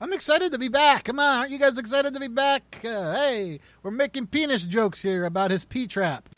I'm excited to be back. Come on, aren't you guys excited to be back? Uh, hey, we're making penis jokes here about his P trap.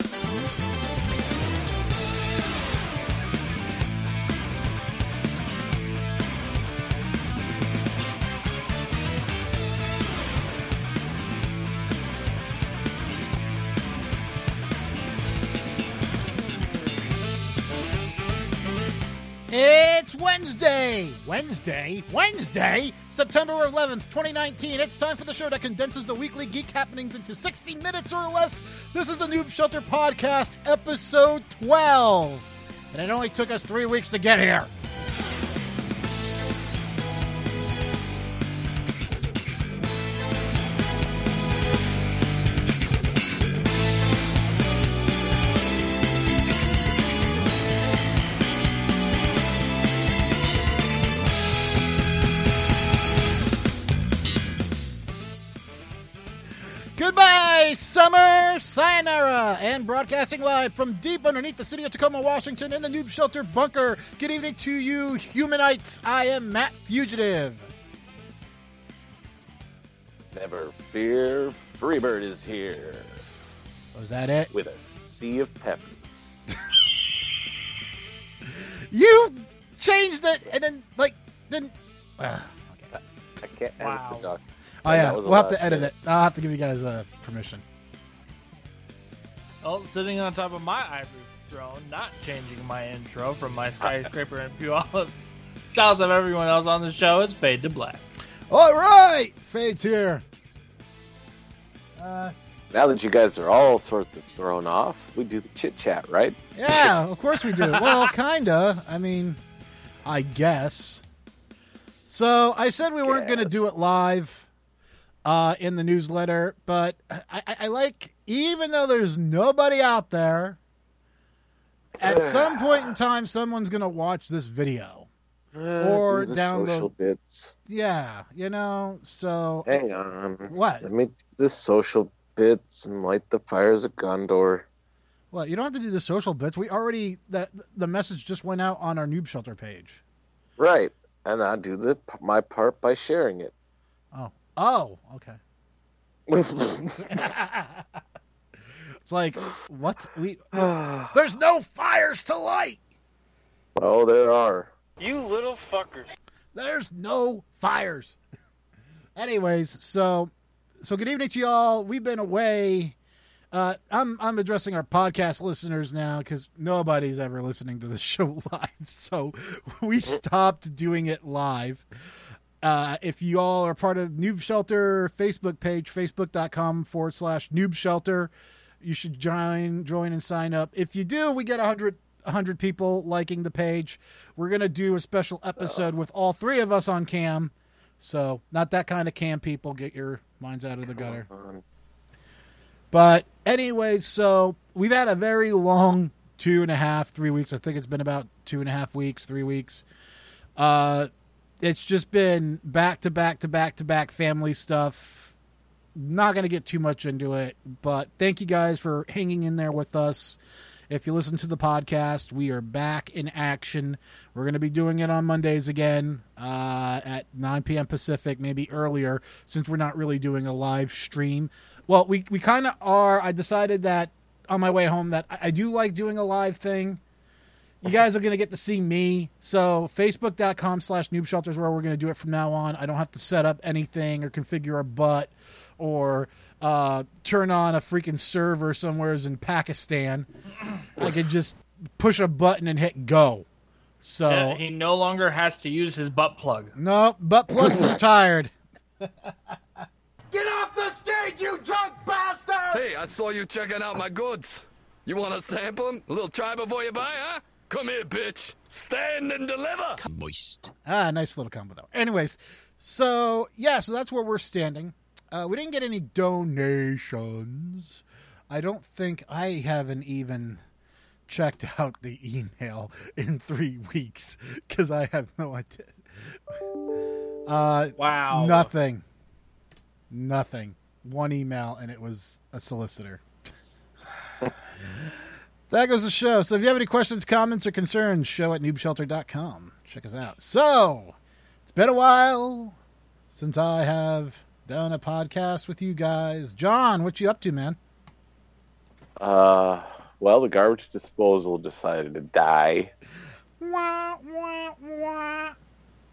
Wednesday! Wednesday? Wednesday? September 11th, 2019. It's time for the show that condenses the weekly geek happenings into 60 minutes or less. This is the Noob Shelter Podcast, episode 12. And it only took us three weeks to get here. Sayonara, and broadcasting live from deep underneath the city of Tacoma, Washington, in the Noob Shelter bunker. Good evening to you, humanites. I am Matt Fugitive. Never fear, Freebird is here Was that it? with a sea of peppers. You changed it, and then like then. Uh, I can't edit Wow. the doc. oh yeah, that was the we'll have to edit minute. it. I'll have to give you guys uh, permission. Oh, sitting on top of my ivory throne, not changing my intro from my skyscraper in Puyallup, south of everyone else on the show, it's Fade to Black. All right, Fade's here. Uh, Now that you guys are all sorts of thrown off, we do the chit chat, right? Yeah, of course we do. Well, kinda. I mean, I guess. So I said we weren't going to do it live uh, in the newsletter, but I, I, I like, even though there's nobody out there, at some point in time, someone's going to watch this video. Or Uh, do download- social bits. Yeah, you know. So Hang on. what? Let me do the social bits and light the fires of Gondor. Well, you don't have to do the social bits. We already the the message just went out on our noob shelter page. Right, and I do the my part by sharing it. Oh. Oh, okay. It's like what we oh, There's no fires to light. Oh, there are. You little fuckers. There's no fires. Anyways, so so good evening to y'all. We've been away. Uh, I'm I'm addressing our podcast listeners now because nobody's ever listening to the show live. So we stopped doing it live. Uh, if you all are part of Noob Shelter Facebook page, facebook.com forward slash Noob Shelter, you should join join and sign up. If you do, we get a hundred hundred people liking the page. We're gonna do a special episode with all three of us on cam. So not that kind of cam people. Get your minds out of the gutter. Um, But anyway, so we've had a very long two and a half, three weeks. I think it's been about two and a half weeks, three weeks. Uh, it's just been back to back to back to back family stuff. Not going to get too much into it, but thank you guys for hanging in there with us. If you listen to the podcast, we are back in action. We're going to be doing it on Mondays again uh, at 9 p.m. Pacific, maybe earlier, since we're not really doing a live stream. Well, we, we kind of are. I decided that on my way home that I, I do like doing a live thing. You guys are going to get to see me. So facebook.com slash noob shelter is where we're going to do it from now on. I don't have to set up anything or configure a butt or uh, turn on a freaking server somewhere in Pakistan. I could just push a button and hit go. So Yeah, he no longer has to use his butt plug. no, butt plugs retired. Get off the stage, you drunk bastard! Hey, I saw you checking out my goods. You want to sample 'em? A little try before you buy, huh? Come here, bitch. Stand and deliver. Moist. Ah, nice little combo though. Anyways, so yeah, so that's where we're standing. Uh, we didn't get any donations. I don't think I haven't even checked out the email in three weeks because I have no idea. Uh, Wow. nothing, nothing. One email and it was a solicitor. that goes the show. So if you have any questions, comments, or concerns, show at noobshelter.com. Check us out. So, it's been a while since I have done a podcast with you guys. John, what you up to, man? Uh, well, the garbage disposal decided to die. Wah, wah, wah.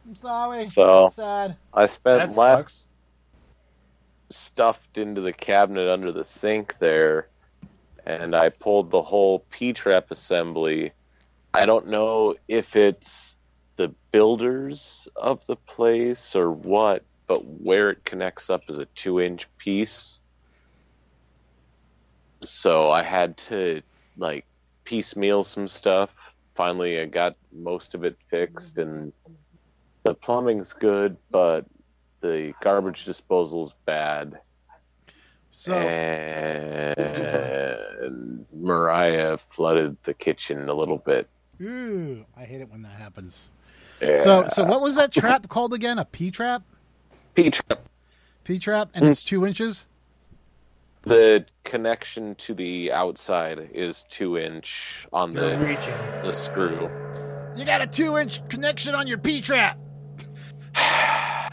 I'm sorry. So- That's sad. I spent That last stuffed into the cabinet under the sink there, and I pulled the whole P trap assembly. I don't know if it's the builders of the place or what, but where it connects up is a two inch piece. So I had to like piecemeal some stuff. Finally, I got most of it fixed, and the plumbing's good, but the garbage disposal's bad. So, and Mariah flooded the kitchen a little bit. ooh, I hate it when that happens. Yeah. So, so what was that trap called again? A P trap? P trap. P trap, and hmm. it's two inches. The connection to the outside is two inch on the the screw. You got a two inch connection on your P trap. I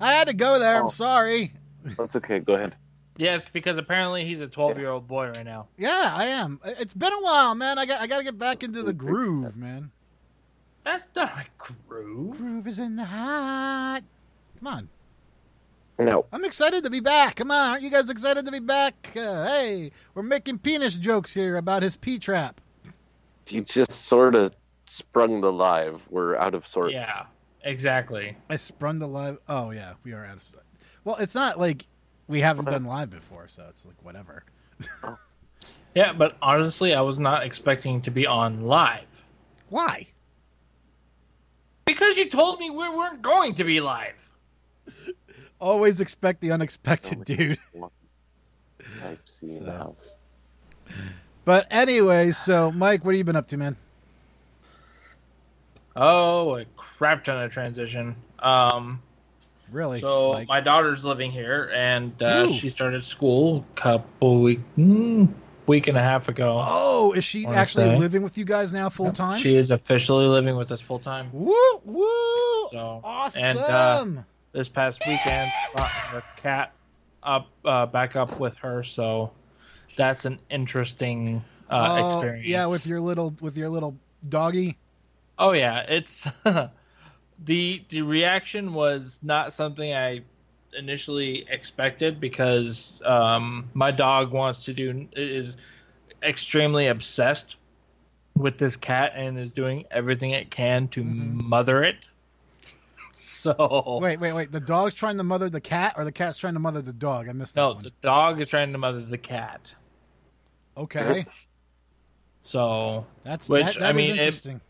had to go there. I'm Oh. sorry. That's okay. Go ahead. Yes, because apparently he's a 12 year old boy right now. Yeah, I am. It's been a while, man. I got I got to get back into the groove, man. That's not a groove. Groove is in the heart. Come on. No. I'm excited to be back. Come on. Aren't you guys excited to be back? Uh, hey, we're making penis jokes here about his P trap. You just sort of sprung the live. We're out of sorts. Yeah, exactly. I sprung the live. Oh, yeah. We are out of sight. Well, it's not like we haven't done live before, so it's like whatever. Yeah, but honestly, I was not expecting to be on live. Why? Because you told me we weren't going to be live. Always expect the unexpected, dude. Type C in the house. But anyway, so Mike, what have you been up to, man? Oh, a crap ton of transition. Um, Really? so Mike? my daughter's living here, and uh, she started school a couple week, mm, week and a half ago. oh, is she actually say? living with you guys now full time? She is officially living with us full time. Woo woo! So awesome. and, uh, this past weekend, brought her cat up uh, back up with her. So that's an interesting uh, Oh, experience. Yeah, with your little with your little doggy. Oh yeah, it's the the reaction was not something I initially expected because um, my dog wants to do is extremely obsessed with this cat and is doing everything it can to Mhm. mother it. So Wait, wait, wait. The dog's trying to mother the cat, or the cat's trying to mother the dog. I missed that no, one. the dog is trying to mother the cat. Okay, So that's Which, that, that I mean, it- interesting.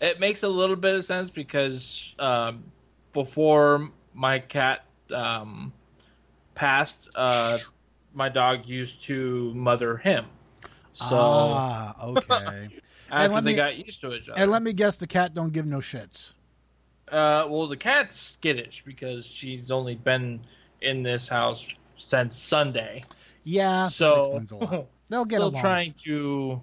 It makes a little bit of sense because um, before my cat um, passed, uh, my dog used to mother him. So ah, okay. after let they me- got used to each other, and let me guess, the cat don't give no shits. Uh, well, the cat's skittish because she's only been in this house since Sunday. Yeah, So. They'll get still along. trying to.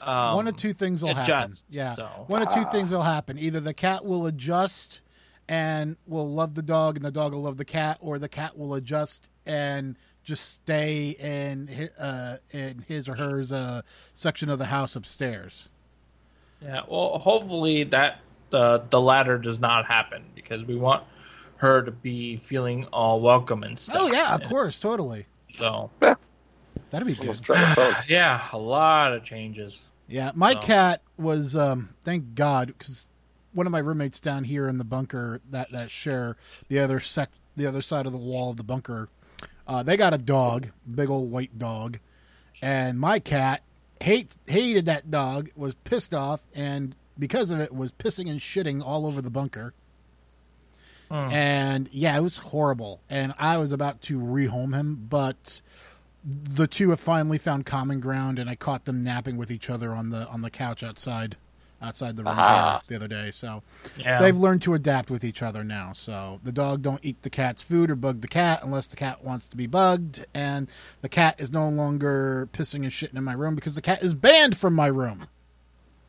Um, one of two things will happen. adjust, Yeah, so. one of two things will happen. Either the cat will adjust and will love the dog, and the dog will love the cat, or the cat will adjust and just stay in his, uh, in his or hers uh, section of the house upstairs. Yeah, well, hopefully that uh, the latter does not happen because we want her to be feeling all welcome and stuff. Oh yeah, of course, totally. So That'd be good. Almost dropped my phone. yeah, a lot of changes. Yeah, my So- cat was um thank God because one of my roommates down here in the bunker that that share the other sec the other side of the wall of the bunker, uh, they got a dog, big old white dog, and my cat hate hated that dog, was pissed off, and because of it was pissing and shitting all over the bunker. Hmm. And yeah, it was horrible. And I was about to rehome him, but the two have finally found common ground, and I caught them napping with each other on the on the couch outside outside the room here the other day. So Yeah, they've learned to adapt with each other now. So the dog don't eat the cat's food or bug the cat unless the cat wants to be bugged, and the cat is no longer pissing and shitting in my room because the cat is banned from my room.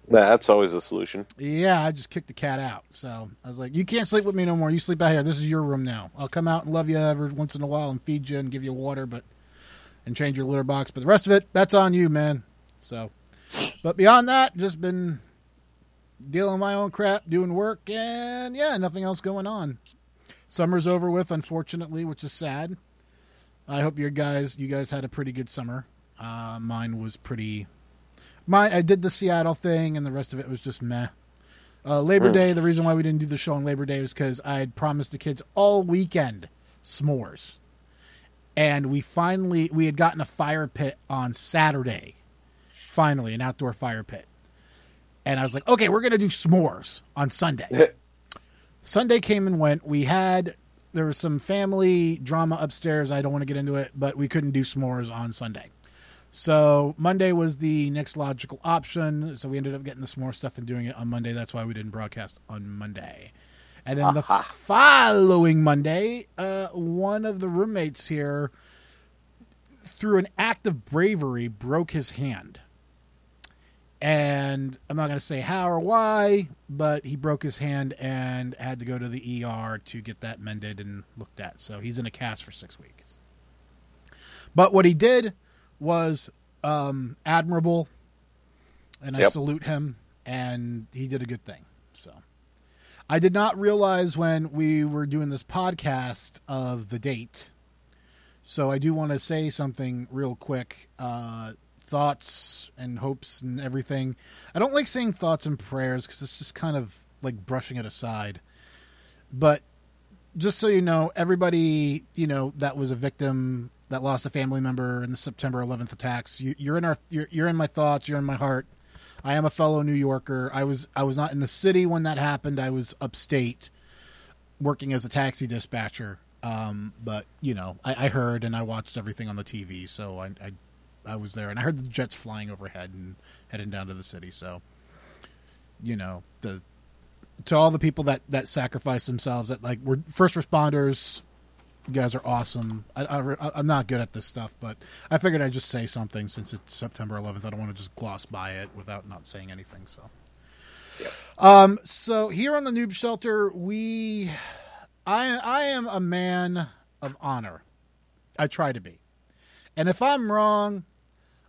That's always a solution. Yeah, I just kicked the cat out. So I was like, "You can't sleep with me no more. You sleep out here. This is your room now. I'll come out and love you every once in a while and feed you and give you water, but and change your litter box. But the rest of it, that's on you, man." So, but beyond that, just been dealing my own crap, doing work, and yeah, nothing else going on. Summer's over with, unfortunately, which is sad. I hope your guys, you guys had a pretty good summer. Uh, mine was pretty my I did the Seattle thing, and the rest of it was just meh. Uh, Labor Mm. Day. The reason why we didn't do the show on Labor Day was because I had promised the kids all weekend s'mores, and we finally we had gotten a fire pit on Saturday. Finally, an outdoor fire pit, and I was like, okay, we're gonna do s'mores on Sunday. Sunday came and went. We had there was some family drama upstairs. I don't want to get into it, but we couldn't do s'mores on Sunday. So Monday was the next logical option. So we ended up getting the s'more stuff and doing it on Monday. That's why we didn't broadcast on Monday. And then the following Monday, uh, one of the roommates here, through an act of bravery, broke his hand. And I'm not going to say how or why, but he broke his hand and had to go to the ER to get that mended and looked at. So he's in a cast for six weeks. But what he did was um, admirable, and I Yep. salute him. And he did a good thing. So I did not realize when we were doing this podcast of the date. So I do want to say something real quick. Uh, thoughts and hopes and everything. I don't like saying thoughts and prayers because it's just kind of like brushing it aside. But just so you know, everybody you know that was a victim that lost a family member in the September 11th attacks. You, you're in our, you're, you're in my thoughts. You're in my heart. I am a fellow New Yorker. I was, I was not in the city when that happened. I was upstate, working as a taxi dispatcher. Um, but you know, I, I heard and I watched everything on the TV, so I, I, I was there, and I heard the jets flying overhead and heading down to the city. So, you know, the to all the people that that sacrificed themselves, that like were first responders, you guys are awesome. I, I, I'm not good at this stuff, but I figured I'd just say something since it's September 11th. I don't want to just gloss by it without not saying anything. So, um, so here on the Noob Shelter, we, I, I am a man of honor. I try to be, and if I'm wrong,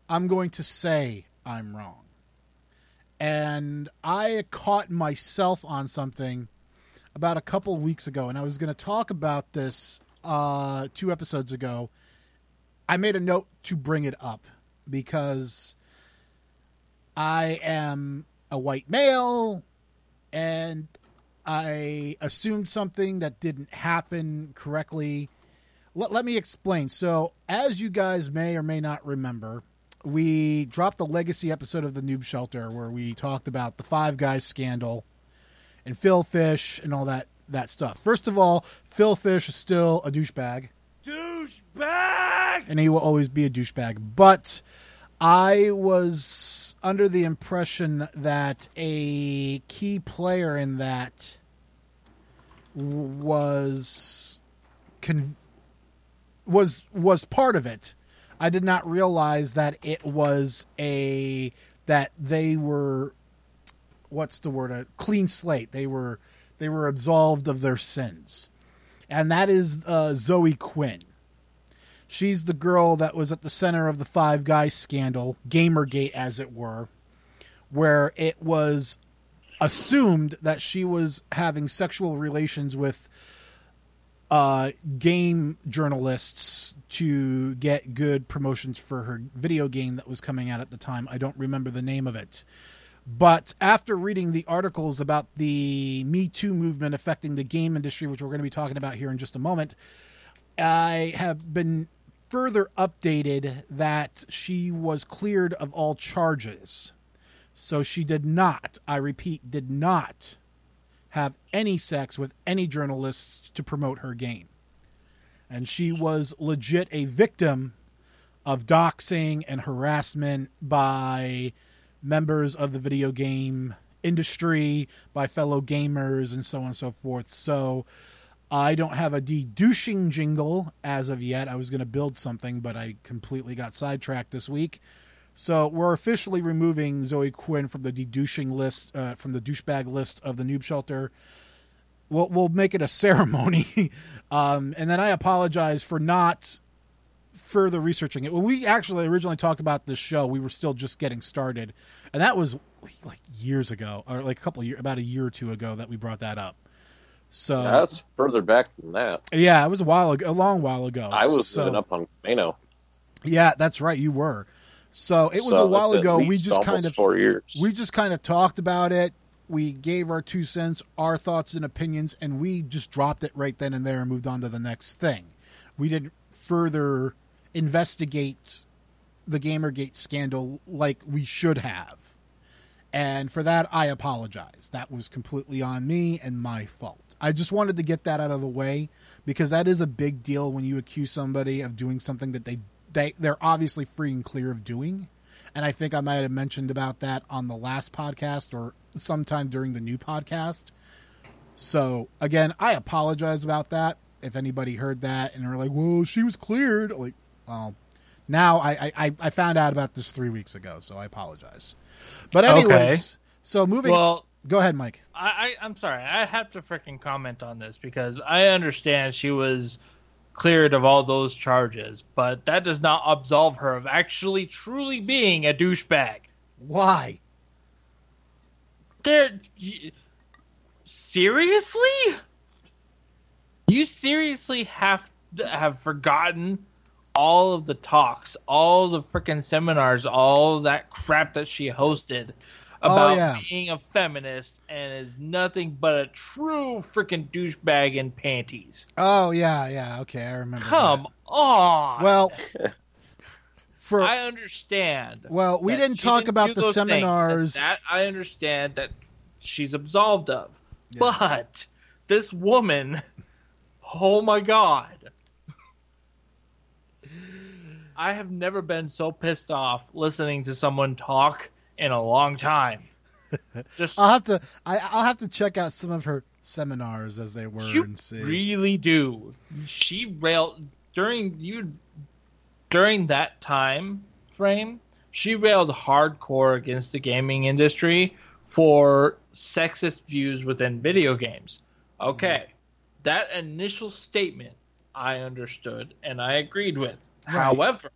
I'm going to say I'm wrong. And I caught myself on something about a couple weeks ago, and I was going to talk about this uh, two episodes ago. I made a note to bring it up because I am a white male and I assumed something that didn't happen correctly. Let, let me explain. So, as you guys may or may not remember, we dropped the legacy episode of the Noob Shelter where we talked about the Five Guys scandal and Phil Fish and all that that stuff. First of all, Phil Fish is still a douchebag. Douchebag! And he will always be a douchebag. But I was under the impression that a key player in that was con- was was part of it. I did not realize that it was a that they were what's the word a clean slate. They were they were absolved of their sins, and that is uh, Zoe Quinn. She's the girl that was at the center of the Five Guys scandal, Gamergate, as it were, where it was assumed that she was having sexual relations with uh, game journalists to get good promotions for her video game that was coming out at the time. I don't remember the name of it. But after reading the articles about the Me Too movement affecting the game industry, which we're going to be talking about here in just a moment, I have been further updated that she was cleared of all charges. So she did not, I repeat, did not have any sex with any journalists to promote her game. And she was legit a victim of doxing and harassment by members of the video game industry, by fellow gamers, and so on and so forth. So I don't have a de-douching jingle as of yet. I was going to build something, but I completely got sidetracked this week. So we're officially removing Zoe Quinn from the douching list, uh, from the douchebag list of the noob shelter. We'll we'll make it a ceremony, um, and then I apologize for not further researching it. When we actually originally talked about this show, we were still just getting started, and that was like years ago, or like a couple of years, about a year or two ago that we brought that up. So That's further back than that. yeah, it was a while ago, a long while ago. I was so, living up on Camino. Yeah, that's right, you were. So it was so a while ago. We just kind of four years. we just kind of talked about it. We gave our two cents, our thoughts and opinions, and we just dropped it right then and there and moved on to the next thing. We didn't further investigate the Gamergate scandal like we should have. And for that, I apologize. That was completely on me and my fault. I just wanted to get that out of the way because that is a big deal when you accuse somebody of doing something that they, they they're obviously free and clear of doing. And I think I might have mentioned about that on the last podcast or sometime during the new podcast. So again, I apologize about that. If anybody heard that and are like, "Well, she was cleared," like, well, now I I, I found out about this three weeks ago, so I apologize. But anyways, Okay. so moving. Well, go ahead, Mike. I, I I'm sorry. I have to freaking comment on this because I understand she was cleared of all those charges, but that does not absolve her of actually truly being a douchebag. Why? There, y- seriously? You seriously have to have forgotten all of the talks, all the freaking seminars, all that crap that she hosted Oh, about yeah. being a feminist and is nothing but a true freaking douchebag in panties. Oh yeah, yeah. Okay, I remember. Come on. Well, for I understand. well, we didn't talk about the those things, and seminars. That I understand that she's absolved of. Yeah. But this woman, oh my god. I have never been so pissed off listening to someone talk in a long time. Just I'll have to. I, I'll have to check out some of her seminars as they were and see. really do. She railed during you during that time frame. She railed hardcore against the gaming industry for sexist views within video games. Okay, mm-hmm. that initial statement I understood and I agreed with. Right. However,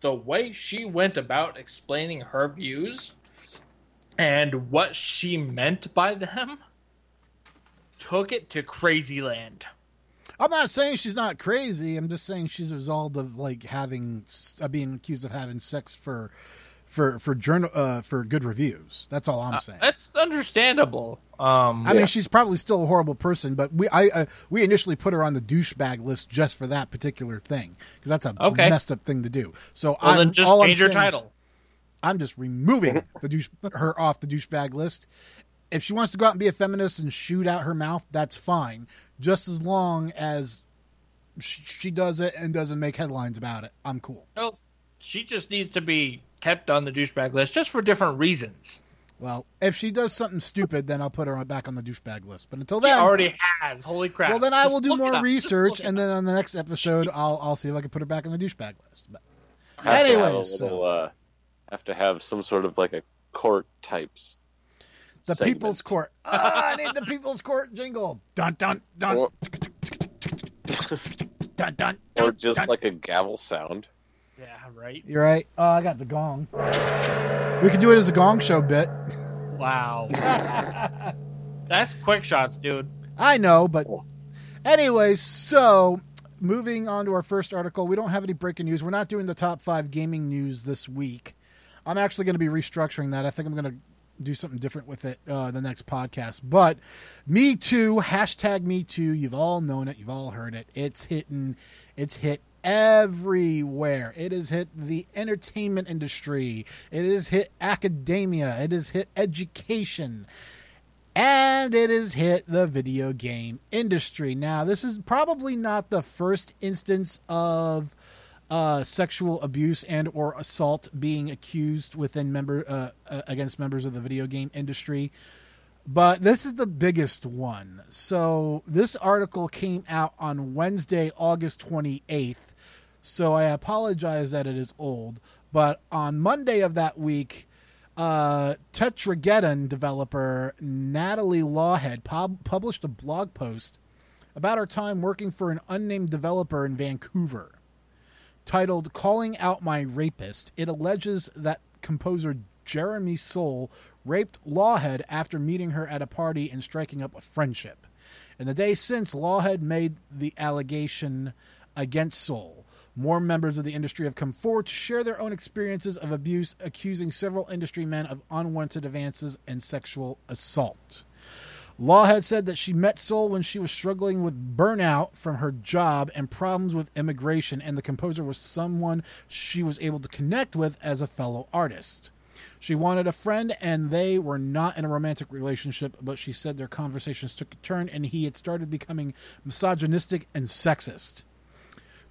the way she went about explaining her views and what she meant by them took it to crazy land. I'm not saying she's not crazy. I'm just saying she's resolved of like having uh, being accused of having sex for for for journal uh, for good reviews. That's all I'm saying. That's understandable. Um, I mean, she's probably still a horrible person, but we I uh, we initially put her on the douchebag list just for that particular thing because that's a Okay. messed up thing to do. So well, I'm, then just all I'm change your saying- title. I'm just removing the douche her off the douchebag list. If she wants to go out and be a feminist and shoot out her mouth, that's fine. Just as long as she, she does it and doesn't make headlines about it, I'm cool. No, she just needs to be kept on the douchebag list just for different reasons. Well, if she does something stupid, then I'll put her back on the douchebag list. But until then, She then, already has. Holy crap! well, then I Just will do more research, and then on the next episode, I'll I'll see if I can put her back on the douchebag list. But have to have a anyways, so- uh, have to have some sort of like a court types. the segment. People's Court. Ah, I need the People's Court jingle. Dun dun dun Or, dun dun. or just dun. like a gavel sound. Yeah, right. You're right. Oh, I got the gong. We could do it as a gong show bit. Wow. That's quick shots, dude. I know, but anyways, so moving on to our first article, we don't have any breaking news. We're not doing the top five gaming news this week. I'm actually going to be restructuring that. I think I'm going to do something different with it uh, the next podcast. But Me Too, hashtag Me Too. You've all known it. You've all heard it. It's hitting. It's hit everywhere. It has hit the entertainment industry. It has hit academia. It has hit education and it has hit the video game industry. Now, this is probably not the first instance of uh, sexual abuse and or assault being accused within member uh, uh, against members of the video game industry, but this is the biggest one. So, this article came out on Wednesday, August twenty eighth. So I apologize that it is old, But on Monday of that week, uh, Tetrageddon developer Nathalie Lawhead pub- published a blog post about her time working for an unnamed developer in Vancouver. Titled Calling Out My Rapist, it alleges that composer Jeremy Soule raped Lawhead after meeting her at a party and striking up a friendship. In the days since, Lawhead made the allegation against Soule. More members of the industry have come forward to share their own experiences of abuse, accusing several industry men of unwanted advances and sexual assault. Lawhead said that she met Soule when she was struggling with burnout from her job and problems with immigration, and the composer was someone she was able to connect with as a fellow artist. She wanted a friend, and they were not in a romantic relationship, but she said their conversations took a turn and he had started becoming misogynistic and sexist.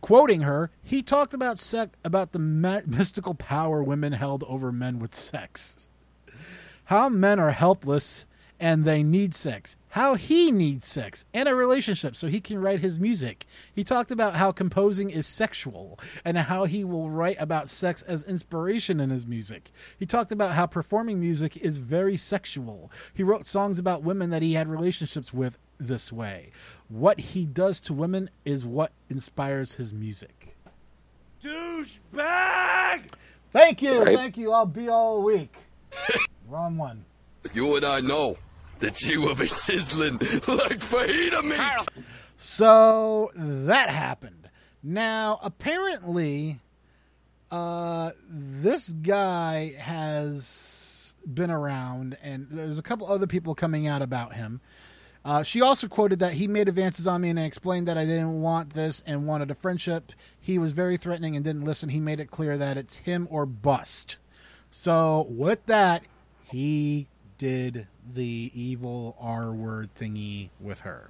Quoting her, he talked about sec- about the ma- mystical power women held over men with sex. How men are helpless and they need sex. How he needs sex and a relationship so he can write his music. He talked about how composing is sexual and how he will write about sex as inspiration in his music. He talked about how performing music is very sexual. He wrote songs about women that he had relationships with this way. What he does to women is what inspires his music. Douchebag! Thank you. Right. Thank you. I'll be all week. Wrong one. You and I know that you will be sizzling like fajita meat. So that happened. Now, apparently, uh, this guy has been around, and there's a couple other people coming out about him. Uh, she also quoted that he made advances on me and I explained that I didn't want this and wanted a friendship. He was very threatening and didn't listen. He made it clear that it's him or bust. So, with that, he did the evil R word thingy with her.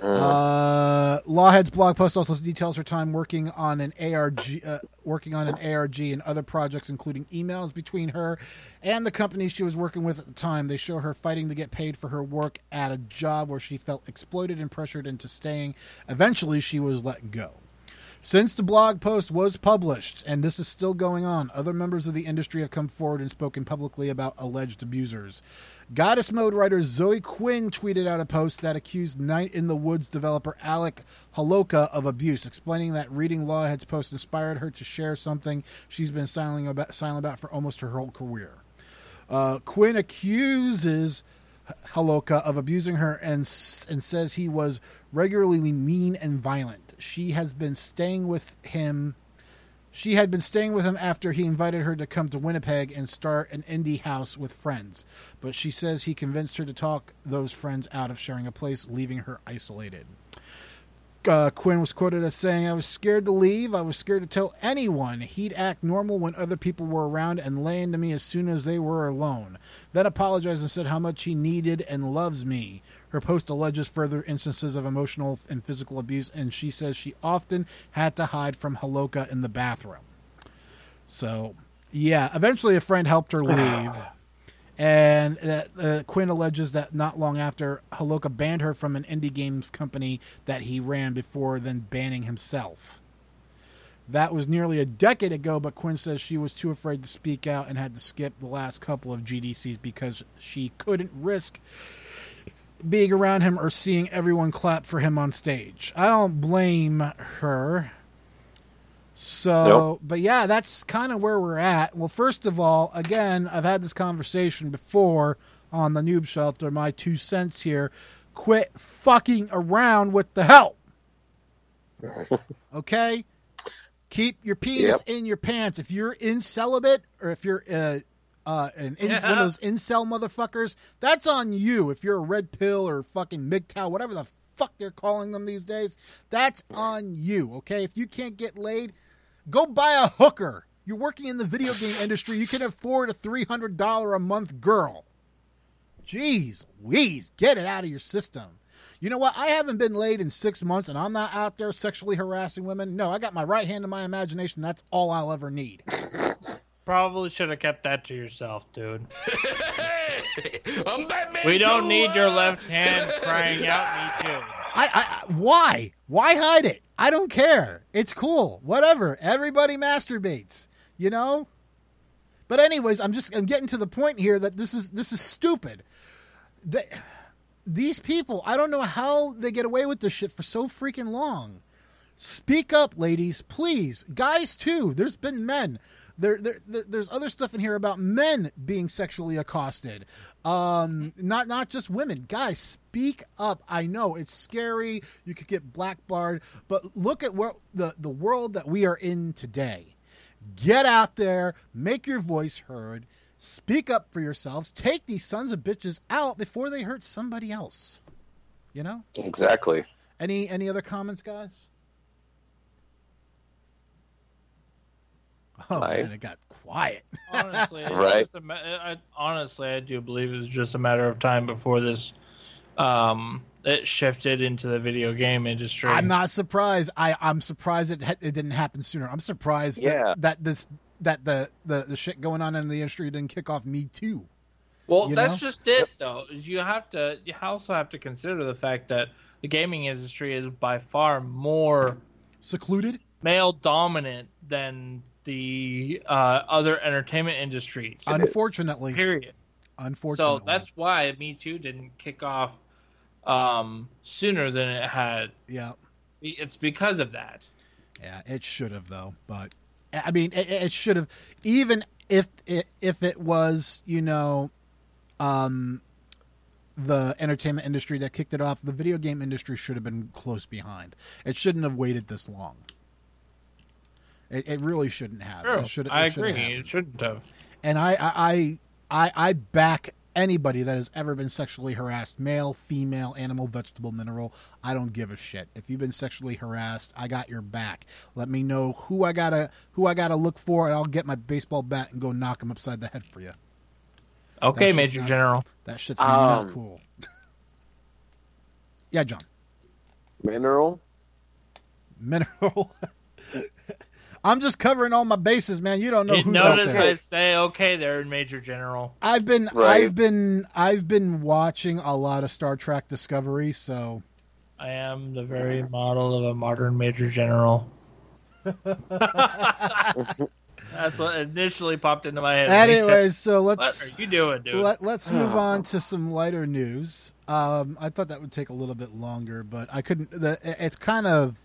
Uh, Lawhead's blog post also details her time working on an ARG, uh, working on an ARG and other projects, including emails between her and the company she was working with at the time. They show her fighting to get paid for her work at a job where she felt exploited and pressured into staying. Eventually, she was let go. Since the blog post was published, and this is still going on, other members of the industry have come forward and spoken publicly about alleged abusers. Goddess Mode writer Zoe Quinn tweeted out a post that accused Night in the Woods developer Alec Holowka of abuse, explaining that reading Lawhead's post inspired her to share something she's been silent about, silent about for almost her whole career. Uh, Quinn accuses Holowka of abusing her and and says he was regularly mean and violent. She has been staying with him. She had been staying with him after he invited her to come to Winnipeg and start an indie house with friends. But she says he convinced her to talk those friends out of sharing a place, leaving her isolated. Uh, Quinn was quoted as saying, I was scared to leave. I was scared to tell anyone. He'd act normal when other people were around and lay into me as soon as they were alone. Then apologized and said how much he needed and loves me. Her post alleges further instances of emotional and physical abuse, and she says she often had to hide from Holowka in the bathroom. So, yeah, eventually a friend helped her leave. And uh, uh, Quinn alleges that not long after, Holowka banned her from an indie games company that he ran before then banning himself. That was nearly a decade ago, but Quinn says she was too afraid to speak out and had to skip the last couple of GDCs because she couldn't risk being around him or seeing everyone clap for him on stage. I don't blame her. So, Nope. but yeah, that's kind of where we're at. Well, first of all, again, I've had this conversation before on the Noob Shelter. My two cents here. Quit fucking around with the help. Okay? Keep your penis in your pants. If you're in celibate or if you're uh, uh, an in, one of those incel motherfuckers, that's on you. If you're a red pill or fucking MGTOW, whatever the fuck they're calling them these days, that's on you. Okay? If you can't get laid, go buy a hooker. You're working in the video game industry. You can afford a $300 a month girl. Jeez, Louise, get it out of your system. You know what? I haven't been laid in six months and I'm not out there sexually harassing women. No, I got my right hand in my imagination. That's all I'll ever need. Probably should have kept that to yourself, dude. I'm Batman. We don't too, need your uh. left hand crying out, me too. I, I why? Why hide it? I don't care. It's cool. Whatever. Everybody masturbates. You know. But anyways, I'm just I'm getting to the point here that this is this is stupid. They, these people, I don't know how they get away with this shit for so freaking long. Speak up, ladies, please. Guys too. There's been men. There, there, there, there's other stuff in here about men being sexually accosted. Um, not not just women. Guys, speak up. I know it's scary. You could get blackbarred, but look at what the the world that we are in today. Get out there, make your voice heard, speak up for yourselves. Take these sons of bitches out before they hurt somebody else. You know. Exactly. Any any other comments, guys? Oh Aye. man, it got quiet. Honestly, Right. just a ma- I, honestly, I do believe it was just a matter of time before this, um, it shifted into the video game industry. I'm not surprised. I I'm surprised it ha- it didn't happen sooner. I'm surprised Yeah. that, that this that the, the the shit going on in the industry didn't kick off Me Too. Well, you that's know? just it, though. You have to. You also have to consider the fact that the gaming industry is by far more Secluded. male dominant than the uh, other entertainment industries. Unfortunately, Period. unfortunately. So that's why Me Too didn't kick off um, sooner than it had. yeah. It's because of that. Yeah, it should have though. But I mean, it, it should have. Even if it, if it was, you know, um, the entertainment industry that kicked it off, the video game industry should have been close behind. It shouldn't have waited this long. It, it really shouldn't have. True. It should, it I should have agree. happened. It shouldn't have. and I, I, I, I back anybody that has ever been sexually harassed, male, female, animal, vegetable, mineral. I don't give a shit. If you've been sexually harassed, I got your back. Let me know who I gotta who I gotta look for, and I'll get my baseball bat and go knock him upside the head for you. Okay, Major not- General. That shit's not Um, cool. yeah, John. Mineral. Mineral. I'm just covering all my bases, man. You don't know You who's out notice there. I say okay there, Major General. I've been Right. I've been I've been watching a lot of Star Trek Discovery, so I am the very model of a modern Major General. That's what initially popped into my head. when he said, so let's are you doing, dude? let, let's move on to some lighter news. Um, I thought that would take a little bit longer, but I couldn't. The, it's kind of the-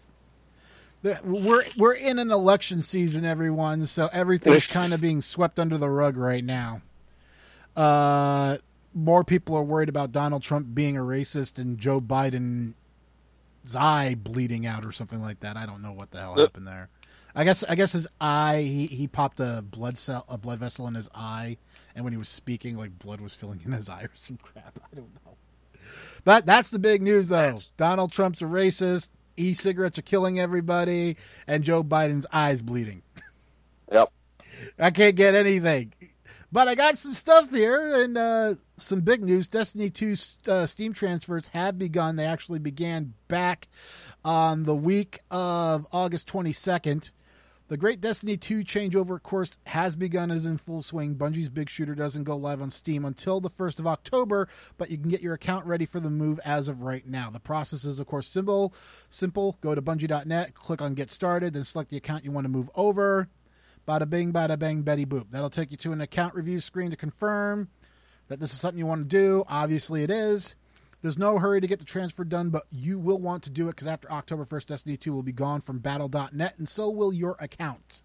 we're we're in an election season, everyone. So everything's kind of being swept under the rug right now. Uh, more people are worried about Donald Trump being a racist and Joe Biden's eye bleeding out or something like that. I don't know what the hell happened there. I guess I guess his eye he, he popped a blood cell a blood vessel in his eye, and when he was speaking, like blood was filling in his eye or some crap. I don't know. But that's the big news, though. That's- Donald Trump's a racist. E-cigarettes are killing everybody, and Joe Biden's eyes bleeding. Yep. I can't get anything. But I got some stuff here and uh, some big news. Destiny 2 uh, Steam transfers have begun. They actually began back on the week of August 22nd. The Great Destiny 2 changeover course has begun and is in full swing. Bungie's Big Shooter doesn't go live on Steam until the 1st of October, but you can get your account ready for the move as of right now. The process is, of course, simple. Simple. Go to bungie.net, click on Get Started, then select the account you want to move over. Bada bing, bada bang, Betty boop. That'll take you to an account review screen to confirm that this is something you want to do. Obviously, it is. There's no hurry to get the transfer done, but you will want to do it because after October 1st, Destiny 2 will be gone from battle.net, and so will your account.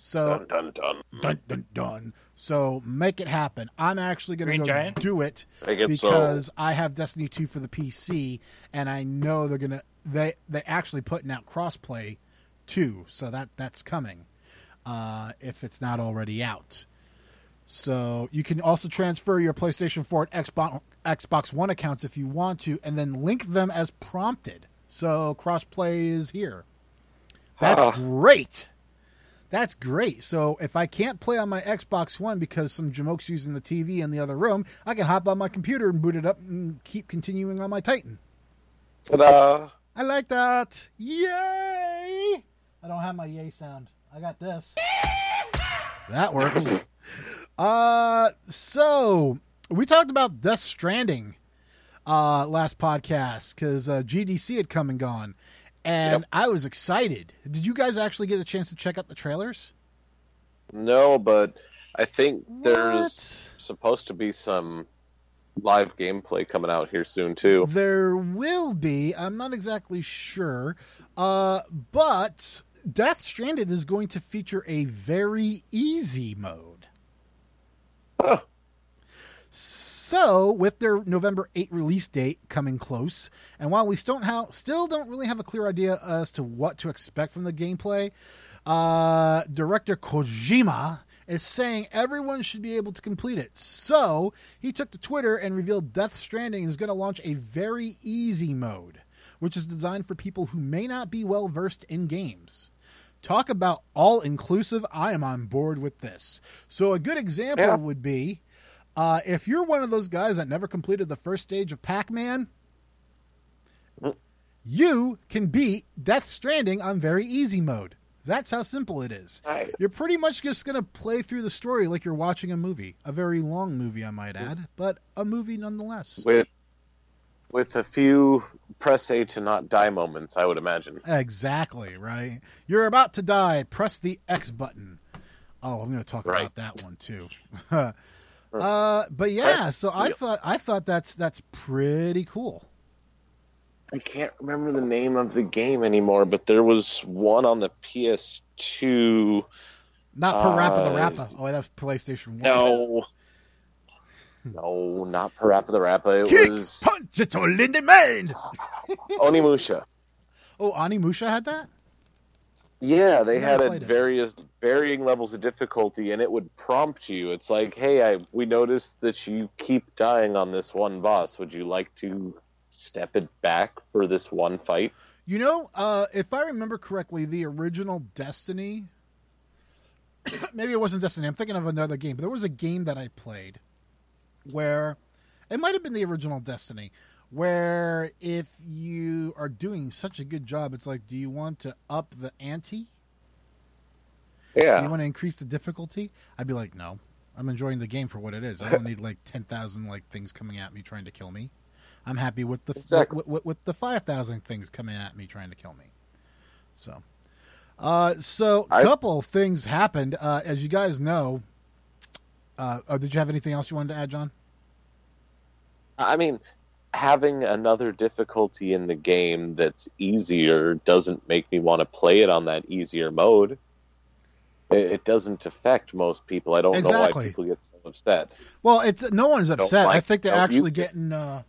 So, Dun dun dun. dun, dun, dun. So, make it happen. I'm actually going to go Giant? do it Make it so. because I have Destiny 2 for the PC, and I know they're gonna they they actually putting out crossplay too, so that that's coming uh, if it's not already out. So you can also transfer your PlayStation 4 and Xbox Xbox One accounts if you want to, and then link them as prompted. So crossplay is here. That's great. That's great. So if I can't play on my Xbox One because some jamoke's using the TV in the other room, I can hop on my computer and boot it up and keep continuing on my Titan. Ta-da! I like that. Yay! I don't have my yay sound. I got this. That works. uh so we talked about Death Stranding uh last podcast because uh, GDC had come and gone. And Yep. I was excited. Did you guys actually get a chance to check out the trailers? No, but I think there's supposed to be some live gameplay coming out here soon too. There will be. I'm not exactly sure. Uh, but Death Stranded is going to feature a very easy mode. Huh. So, with their November 8 release date coming close, and while we still, have, still don't really have a clear idea as to what to expect from the gameplay, uh, director Kojima is saying everyone should be able to complete it. So, he took to Twitter and revealed Death Stranding is going to launch a very easy mode, which is designed for people who may not be well versed in games. Talk about all inclusive. I am on board with this. So, a good example Yeah. would be uh, if you're one of those guys that never completed the first stage of Pac Man, Mm. you can beat Death Stranding on very easy mode. That's how simple it is. I, You're pretty much just going to play through the story like you're watching a movie. A very long movie, I might add, but a movie nonetheless. with with a few press A to not die moments, I would imagine. Exactly, right? You're about to die. Press the X button. Oh, I'm going to talk Right. about that one too. uh, but yeah, so I thought I thought that's that's pretty cool. I can't remember the name of the game anymore, but there was one on the PS2. Not Parappa the Uh, Rappa. Oh, that's PlayStation One. No. No, not Parappa the Rappa. It Kick, was punch, it's all in the mind. Onimusha. Oh, Onimusha had that. Yeah, they had it it. various varying levels of difficulty, and it would prompt you. It's like, hey, I we noticed that you keep dying on this one boss. Would you like to step it back for this one fight? You know, uh, if I remember correctly, the original Destiny. maybe it wasn't Destiny. I'm thinking of another game, but there was a game that I played where it might have been the original Destiny, where if you are doing such a good job, it's like, do you want to up the ante? Yeah. Do you want to increase the difficulty? I'd be like, no. I'm enjoying the game for what it is. I don't need like ten thousand like things coming at me trying to kill me. I'm happy with the Exactly. with, with, with the five thousand things coming at me trying to kill me. So, uh, so a couple things happened. Uh, as you guys know, uh, oh, did you have anything else you wanted to add, John? I mean, having another difficulty in the game that's easier doesn't make me want to play it on that easier mode. It, it doesn't affect most people. I don't know why people get so upset. Well, it's no one's upset. I like- think they're actually getting. Uh,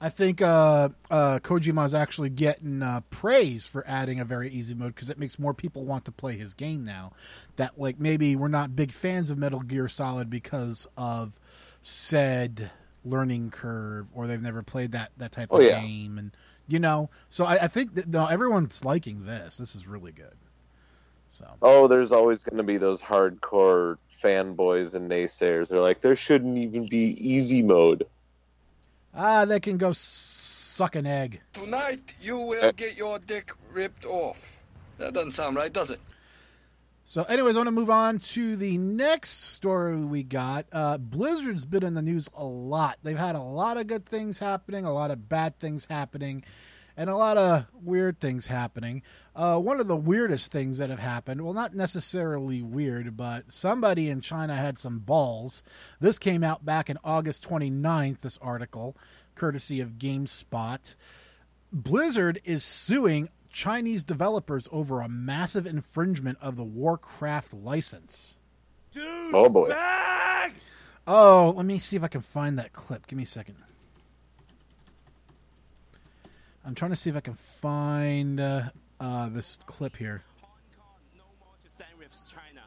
I think uh, uh, Kojima's actually getting uh, praise for adding a very easy mode because it makes more people want to play his game now. That like maybe we're not big fans of Metal Gear Solid because of said learning curve, or they've never played that that type Oh, of yeah. game, and you know. So I, I think that no, everyone's liking this. This is really good. So Oh, there's always going to be those hardcore fanboys and naysayers. They're like, there shouldn't even be easy mode. Ah, they can go suck an egg. Tonight you will Uh, get your dick ripped off. That doesn't sound right, does it? So, anyways, I want to move on to the next story we got. Uh, Blizzard's been in the news a lot. They've had a lot of good things happening, a lot of bad things happening, and a lot of weird things happening. Uh, one of the weirdest things that have happened, well, not necessarily weird, but somebody in China had some balls. This came out back in August 29th, this article, courtesy of GameSpot. Blizzard is suing Chinese developers over a massive infringement of the Warcraft license. Oh boy. Oh, let me see if I can find that clip. Give me a second. I'm trying to see if I can find uh, uh, this clip here. Hong Kong no more to stand with China.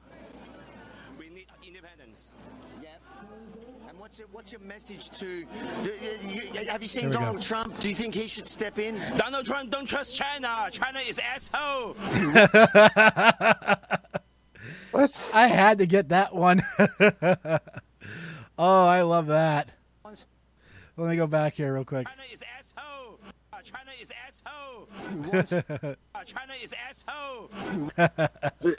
We need independence. Yep. And what's your, what's your message to? do- you- you- have you seen Here we go. Donald Trump? Do you think he should step in? Donald Trump don't trust China. China is asshole. What? I had to get that one. oh, I love that. Let me go back here real quick. China is asshole. China is asshole.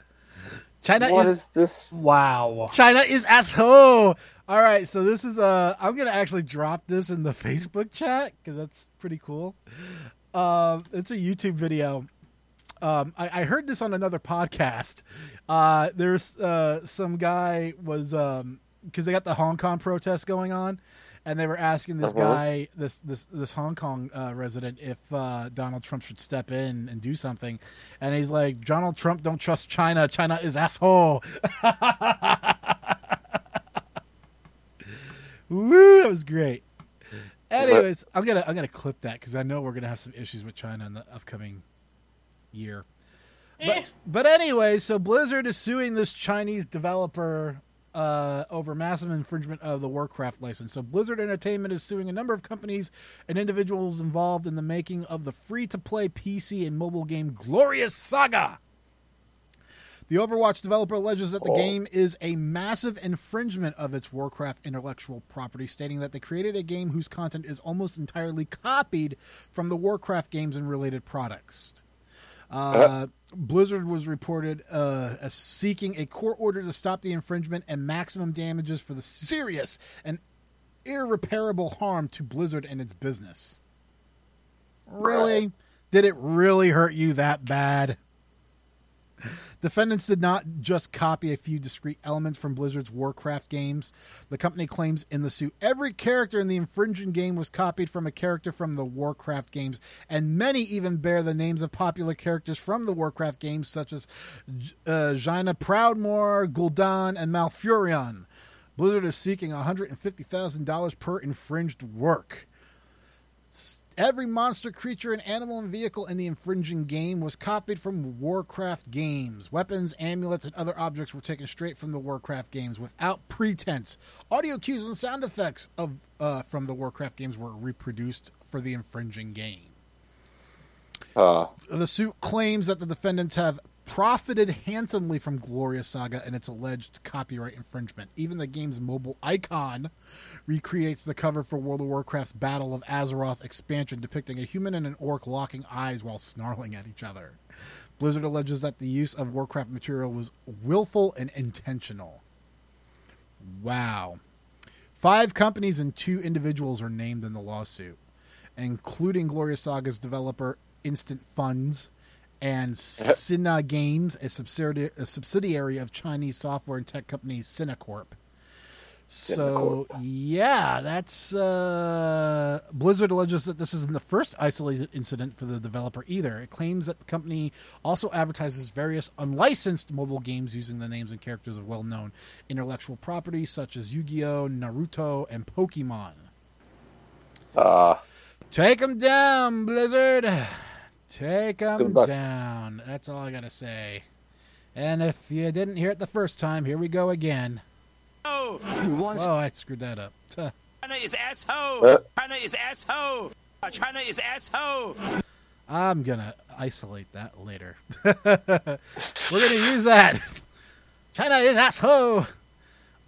China is What is is this? Wow. China is asshole. All right, so this is uh I'm gonna actually drop this in the Facebook chat because that's pretty cool. Um, it's a YouTube video. Um, I, I heard this on another podcast. Uh, there's uh, some guy was because they got the Hong Kong protest going on, and they were asking this Uh-huh. guy, this this this Hong Kong uh, resident, if uh, Donald Trump should step in and do something, and he's like, Donald Trump don't trust China. China is asshole. Woo, that was great. Anyways, I'm gonna I'm gonna clip that because I know we're gonna have some issues with China in the upcoming year. But Eh. but anyway, so Blizzard is suing this Chinese developer uh, over massive infringement of the Warcraft license. So Blizzard Entertainment is suing a number of companies and individuals involved in the making of the free-to-play PC and mobile game Glorious Saga. The Overwatch developer alleges that the Oh. game is a massive infringement of its Warcraft intellectual property, stating that they created a game whose content is almost entirely copied from the Warcraft games and related products. Uh, Blizzard was reported uh, as seeking a court order to stop the infringement and maximum damages for the serious and irreparable harm to Blizzard and its business. Really? Did it really hurt you that bad? Defendants did not just copy a few discrete elements from Blizzard's Warcraft games. The company claims in the suit every character in the infringing game was copied from a character from the Warcraft games, and many even bear the names of popular characters from the Warcraft games, such as uh, Jaina Proudmoore, Gul'dan, and Malfurion. Blizzard is seeking $150,000 per infringed work. Every monster, creature, and animal and vehicle in the infringing game was copied from Warcraft games. Weapons, amulets, and other objects were taken straight from the Warcraft games without pretense. Audio cues and sound effects of uh, from the Warcraft games were reproduced for the infringing game. Uh, The suit claims that the defendants have profited handsomely from Glorious Saga and its alleged copyright infringement. Even the game's mobile icon recreates the cover for World of Warcraft's Battle of Azeroth expansion, depicting a human and an orc locking eyes while snarling at each other. Blizzard alleges that the use of Warcraft material was willful and intentional. Wow. Five companies and two individuals are named in the lawsuit, including Glorious Saga's developer Instant Funs and Sina Games, a subsidiary, a subsidiary of Chinese software and tech company Sina Corp. So yeah, that's uh, Blizzard alleges that this isn't the first isolated incident for the developer either. It claims that the company also advertises various unlicensed mobile games using the names and characters of well-known intellectual property such as Yu-Gi-Oh, Naruto, and Pokemon. uh, Take them down, Blizzard. Take them down. That's all I gotta say. And if you didn't hear it the first time, here we go again. Oh, Oh, I screwed that up. Tuh. China is asshole. Uh. China is asshole. China is asshole. I'm gonna isolate that later. We're gonna use that. China is asshole.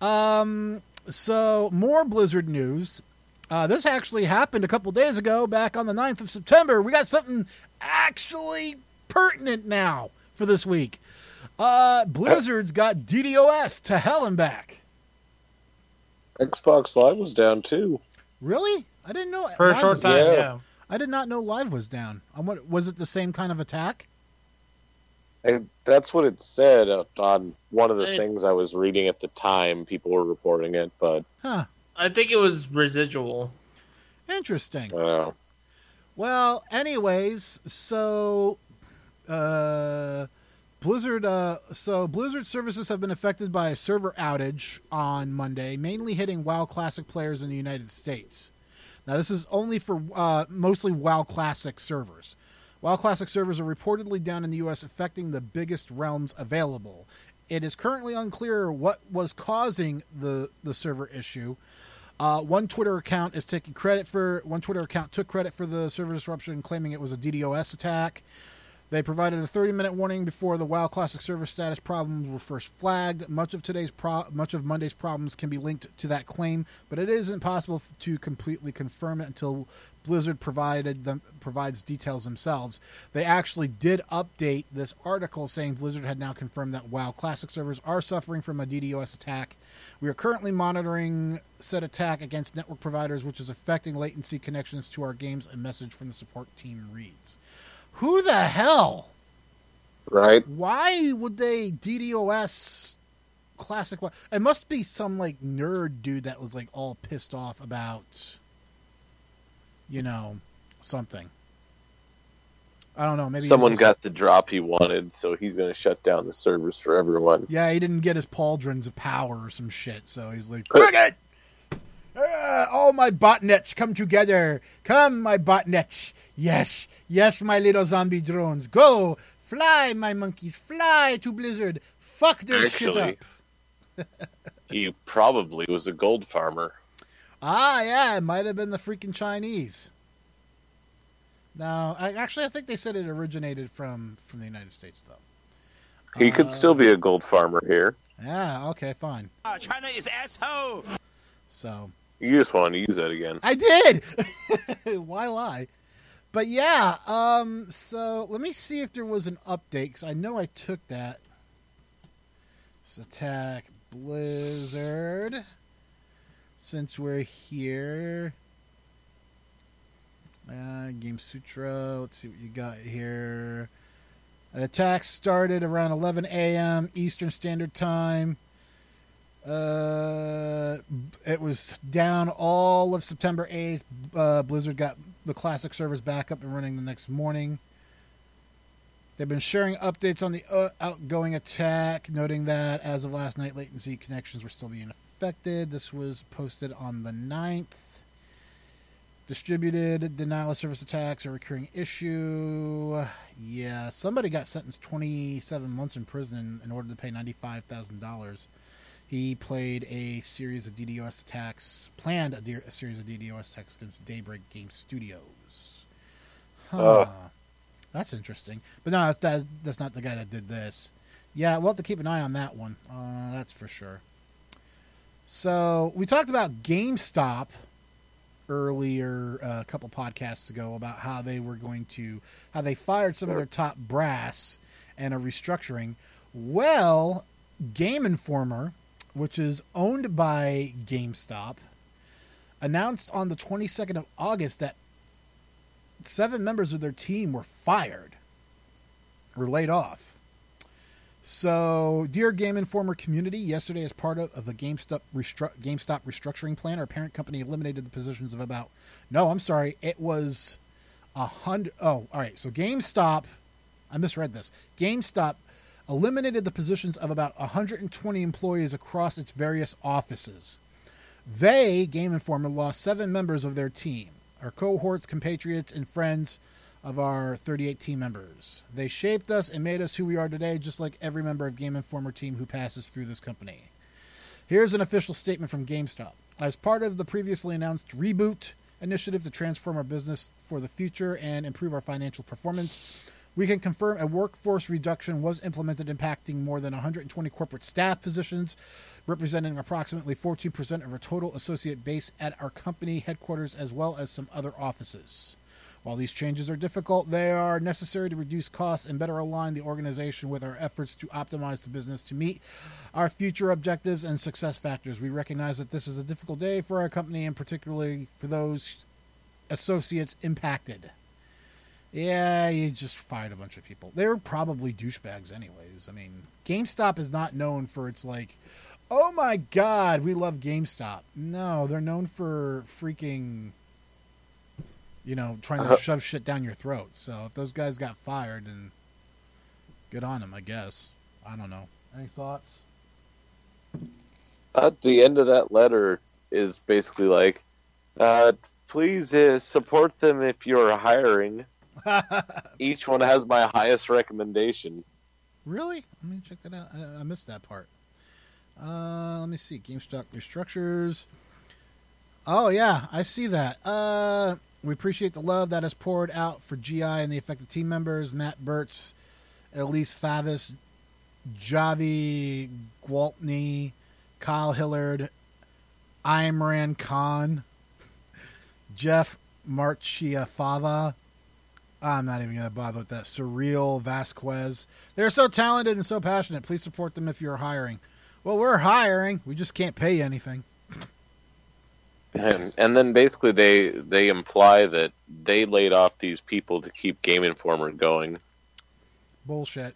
Um. So more Blizzard news. Uh, this actually happened a couple days ago, back on the 9th of September. We got something actually pertinent now for this week. Uh, Blizzard's got DDoS to hell and back. Xbox Live was down too. Really? I didn't know. For a Live short was time, Yeah. yeah. I did not know Live was down. I wonder, was it the same kind of attack? And that's what it said uh, on one of the It- things I was reading at the time. People were reporting it, but Huh. I think it was residual. Interesting. uh, Well, anyways, so uh, Blizzard. Uh, so Blizzard services have been affected by a server outage on Monday, mainly hitting WoW Classic players in the United States. Now, this is only for uh, mostly WoW Classic servers. WoW Classic servers are reportedly down in the U.S., affecting the biggest realms available. It is currently unclear what was causing the the server issue. Uh, one Twitter account is taking credit for one Twitter account took credit for the server disruption, claiming it was a DDoS attack. They provided a 30-minute warning before the WoW Classic server status problems were first flagged. Much of today's pro- much of Monday's problems can be linked to that claim, but it is impossible to completely confirm it until Blizzard provided them provides details themselves. They actually did update this article saying Blizzard had now confirmed that WoW Classic servers are suffering from a DDoS attack. We are currently monitoring said attack against network providers, which is affecting latency connections to our games. A message from the support team reads. Who the hell right? Why would they DDoS classic? It must be some like nerd dude that was like all pissed off about, you know, something. I don't know. Maybe Someone just- got the drop he wanted, so he's going to shut down the servers for everyone. Yeah, he didn't get his pauldrons of power or some shit, so he's like, "Bring it! Ah, all my botnets come together. Come, my botnets. Yes, yes, my little zombie drones. Go, fly, my monkeys, fly to Blizzard. Fuck this shit Actually- up. He probably was a gold farmer. Ah, yeah, it might have been the freaking Chinese. No, I, actually, I think they said it originated from from the United States, though. He could Uh, still be a gold farmer here. Yeah, okay, fine. Ah, China is asshole. So You just wanted to use that again. I did. Why lie? But yeah, um, so let me see if there was an update because I know I took that. Let's attack Blizzard. Since we're here, uh, Gamasutra. Let's see what you got here. Attack started around 11 a.m. Eastern Standard Time. Uh, it was down all of September 8th. Uh, Blizzard got the classic servers back up and running the next morning. They've been sharing updates on the uh, outgoing attack, noting that as of last night, latency connections were still being affected. This was posted on the 9th. Distributed denial of service attacks are a recurring issue. Yeah, somebody got sentenced 27 months in prison in order to pay $95,000. He played a series of DDoS attacks, planned a, de- a series of DDoS attacks against Daybreak Game Studios. Huh. Oh. That's interesting. But no, that's, that, that's not the guy that did this. Yeah, we'll have to keep an eye on that one. Uh, that's for sure. So we talked about GameStop earlier, uh, a couple podcasts ago, about how they were going to, how they fired some of their top brass and are restructuring. Well, Game Informer, which is owned by GameStop, announced on the 22nd of August that seven members of their team were fired or laid off. So, dear Game Informer community, yesterday, as part of, of the GameStop, restru- GameStop restructuring plan, our parent company eliminated the positions of about. No, I'm sorry, it was a hundred. Oh, all right. So GameStop, I misread this. GameStop eliminated the positions of about 120 employees across its various offices. They, Game Informer, lost seven members of their team, our cohorts, compatriots, and friends of our 38 team members. They shaped us and made us who we are today, just like every member of Game Informer team who passes through this company. Here's an official statement from GameStop. As part of the previously announced reboot initiative to transform our business for the future and improve our financial performance, we can confirm a workforce reduction was implemented, impacting more than 120 corporate staff positions, representing approximately 14% of our total associate base at our company headquarters, as well as some other offices. While these changes are difficult, they are necessary to reduce costs and better align the organization with our efforts to optimize the business to meet our future objectives and success factors. We recognize that this is a difficult day for our company and particularly for those associates impacted. Yeah, you just fired a bunch of people. They're probably douchebags, anyways. I mean, GameStop is not known for its like, oh my god, we love GameStop. No, they're known for freaking, you know, trying to shove shit down your throat. So if those guys got fired, then good on them, I guess. I don't know. Any thoughts? At the end of that letter is basically like, uh, please uh, support them if you're hiring. Each one has my highest recommendation. Really? Let me check that out. I, I missed that part. Uh, let me see. GameStop restructures. Oh yeah, I see that. Uh, we appreciate the love that is poured out for GI and the affected team members: Matt Bertz, Elise Favis, Javy Gwaltney, Kyle Hilliard, Imran Khan, Jeff Marchiafava. I'm not even going to bother with that. Suriel Vazquez. They're so talented and so passionate. Please support them if you're hiring. Well, we're hiring. We just can't pay you anything. And, and then basically they they imply that they laid off these people to keep Game Informer going. Bullshit.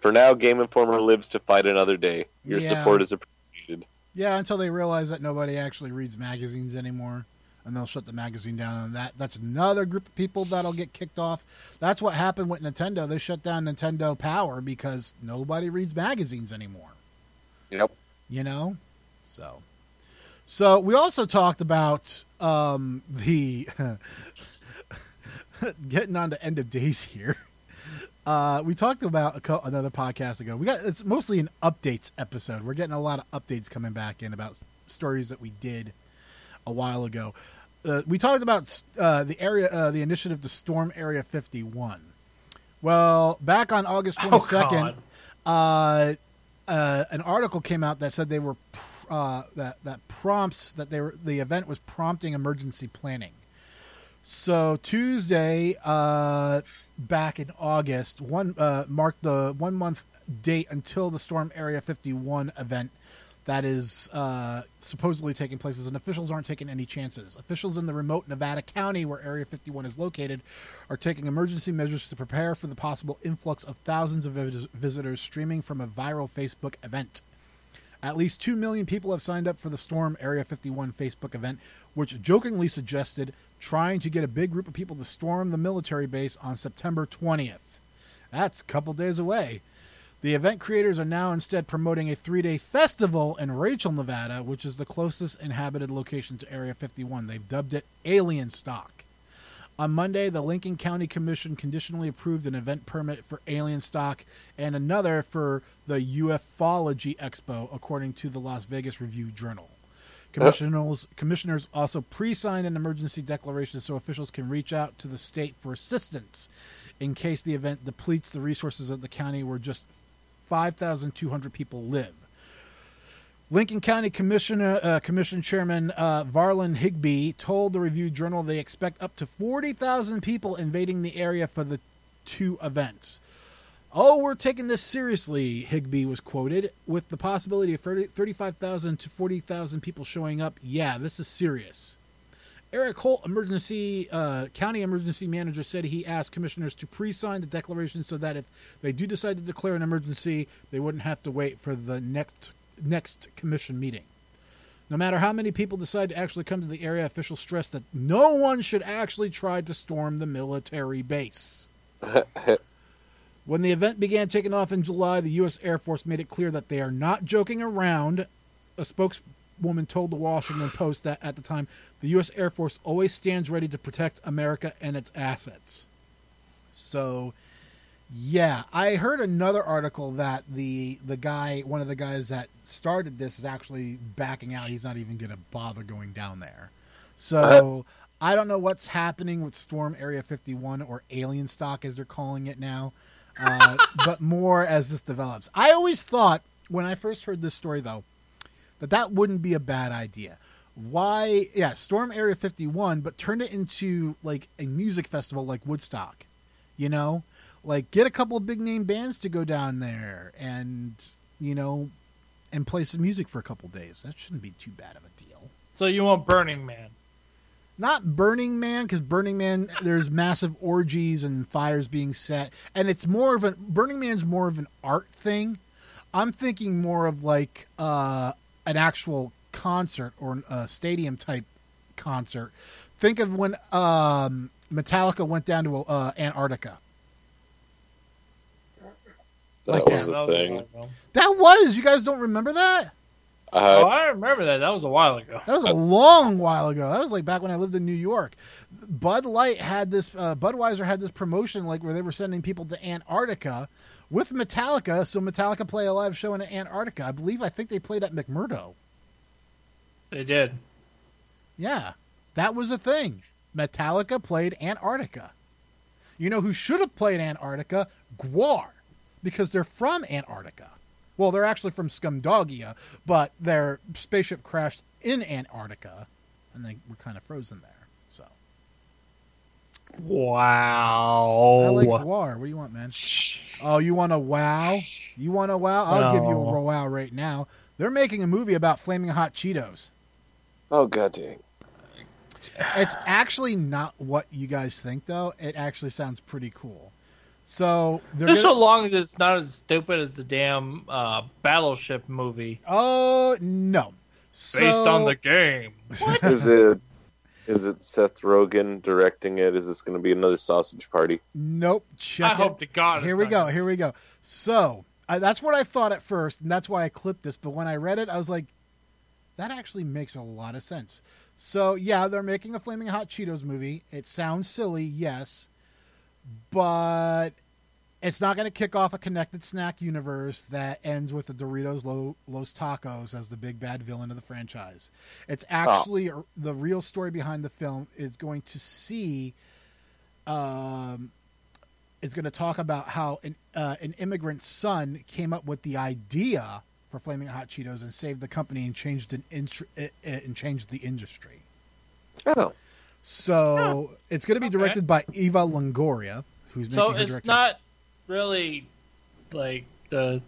For now, Game Informer lives to fight another day. Your Yeah. support is appreciated. Yeah, until they realize that nobody actually reads magazines anymore, and they'll shut the magazine down. And that that's another group of people that'll get kicked off. That's what happened with Nintendo. They shut down Nintendo Power because nobody reads magazines anymore. Yep. You know, so so we also talked about um, the getting on the end of days here. Uh, we talked about a co- another podcast ago. We got it's mostly an updates episode. We're getting a lot of updates coming back in about stories that we did a while ago. Uh, we talked about uh, the area, uh, the initiative to storm Area 51. Well, back on August Oh, 22nd, God. uh, uh, an article came out that said they were pr- uh, that that prompts that they were the event was prompting emergency planning. So Tuesday, uh, back in August, one uh, marked the one month date until the Storm Area 51 event that is uh, supposedly taking place, and officials aren't taking any chances. Officials in the remote Nevada County, where Area 51 is located, are taking emergency measures to prepare for the possible influx of thousands of visitors streaming from a viral Facebook event. At least 2 million people have signed up for the Storm Area 51 Facebook event, which jokingly suggested trying to get a big group of people to storm the military base on September 20th. That's a couple days away. The event creators are now instead promoting a three day festival in Rachel, Nevada, which is the closest inhabited location to Area 51. They've dubbed it Alien Stock. On Monday, the Lincoln County Commission conditionally approved an event permit for Alien Stock and another for the UFOlogy Expo, according to the Las Vegas Review Journal. Uh. Commissioners, commissioners also pre signed an emergency declaration so officials can reach out to the state for assistance in case the event depletes the resources of the county where just 5,200 people live. Lincoln County Commissioner, uh, Commission Chairman uh, Varlin Higbee told the Review Journal they expect up to 40,000 people invading the area for the two events. Oh, we're taking this seriously, Higbee was quoted, with the possibility of 30 35,000 to 40,000 people showing up. Yeah, this is serious. Eric Holt, emergency uh, county emergency manager, said he asked commissioners to pre-sign the declaration so that if they do decide to declare an emergency, they wouldn't have to wait for the next next commission meeting. No matter how many people decide to actually come to the area, officials stress that no one should actually try to storm the military base. When the event began taking off in July, the U.S. Air Force made it clear that they are not joking around. A spokeswoman told the Washington Post that at the time, the U.S. Air Force always stands ready to protect America and its assets. So, yeah, I heard another article that the the guy, one of the guys that started this, is actually backing out. He's not even going to bother going down there. So I don't know what's happening with Storm Area 51 or Alien Stock, as they're calling it now. Uh, but more as this develops. I always thought when I first heard this story, though, that that wouldn't be a bad idea. Why? Yeah, Storm Area 51, but turn it into like a music festival like Woodstock. You know, like get a couple of big name bands to go down there and you know and play some music for a couple days. That shouldn't be too bad of a deal. So you want Burning Man? Not Burning Man because Burning Man there's massive orgies and fires being set, and it's more of a Burning Man's more of an art thing. I'm thinking more of like uh, an actual concert or a stadium type concert. Think of when um, Metallica went down to uh, Antarctica. That Like was that. the That thing. while. That was you guys don't remember that? Oh, Uh, I remember that. That was a while ago. That was a long while ago. That was like back when I lived in New York. Bud Light had this. Uh, Budweiser had this promotion like where they were sending people to Antarctica with Metallica. So Metallica play a live show in Antarctica. I believe. I think they played at McMurdo. They did. Yeah, that was a thing. Metallica played Antarctica. You know who should have played Antarctica? Gwar, because they're from Antarctica. Well, they're actually from Scumdogia, but their spaceship crashed in Antarctica, and they were kind of frozen there. So Wow. I like Gwar. What do you want, man? Oh, you want a wow? You want a wow? I'll give you a wow right now. They're making a movie about flaming hot Cheetos. oh god dang. It's actually not what you guys think, though. It actually sounds pretty cool. So Just gonna- so long as it's not as stupid as the damn uh, Battleship movie oh no, so, based on the game. What? Is it is it Seth Rogen directing it? Is this going to be another sausage party? Nope. Check I it. hope to God. Here we go. gonna- Here we go. So I, that's what I thought at first, and that's why I clipped this. But when I read it, I was like, that actually makes a lot of sense. So yeah, they're making a Flaming Hot Cheetos movie. It sounds silly, yes, but it's not going to kick off a connected snack universe that ends with the Doritos Lo- Los Tacos as the big bad villain of the franchise. It's actually the real story behind the film is going to see um, is going to talk about how an uh, an immigrant son came up with the idea for Flaming Hot Cheetos and saved the company and changed an intr- uh, uh, and changed the industry. Oh, So it's going to be Okay. directed by Eva Longoria, who's making So it's director. not really like the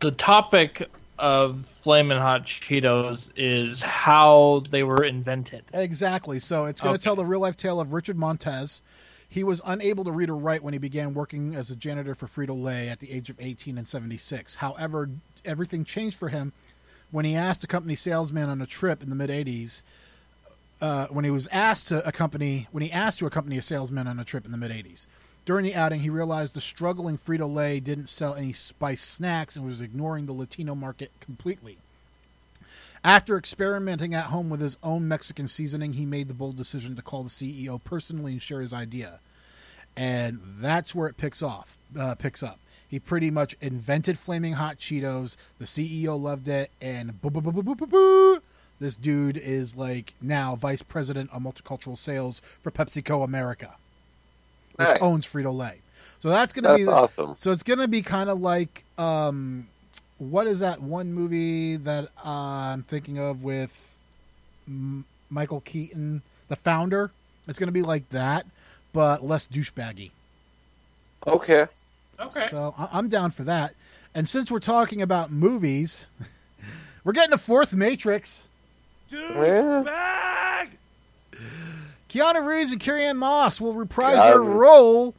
the topic of Flamin' Hot Cheetos is how they were invented. Exactly. So it's going to tell the real life tale of Richard Montez. He was unable to read or write when he began working as a janitor for Frito Lay at the age of 18 and 76. However, everything changed for him when he asked a company salesman on a trip in the mid 80s. Uh, when he was asked to accompany, when he asked to accompany a salesman on a trip in the mid 80s. During the outing, he realized the struggling Frito Lay didn't sell any spice snacks and was ignoring the Latino market completely. After experimenting at home with his own Mexican seasoning, he made the bold decision to call the CEO personally and share his idea. And that's where it picks off, uh, picks up. He pretty much invented flaming hot Cheetos. The CEO loved it, and boo, boo, boo, boo, boo, boo, boo. this dude is like now vice president of multicultural sales for PepsiCo America, which Nice. owns Frito Lay. So that's going to be that's the, awesome. so it's going to be kind of like um, what is that one movie that uh, I'm thinking of with M- Michael Keaton, The Founder? It's going to be like that, but less douchebaggy. Okay. Okay. So I- I'm down for that. And since we're talking about movies, we're getting a fourth Matrix. Yeah. Keanu Reeves and Carrie Ann Moss will reprise Yeah, their role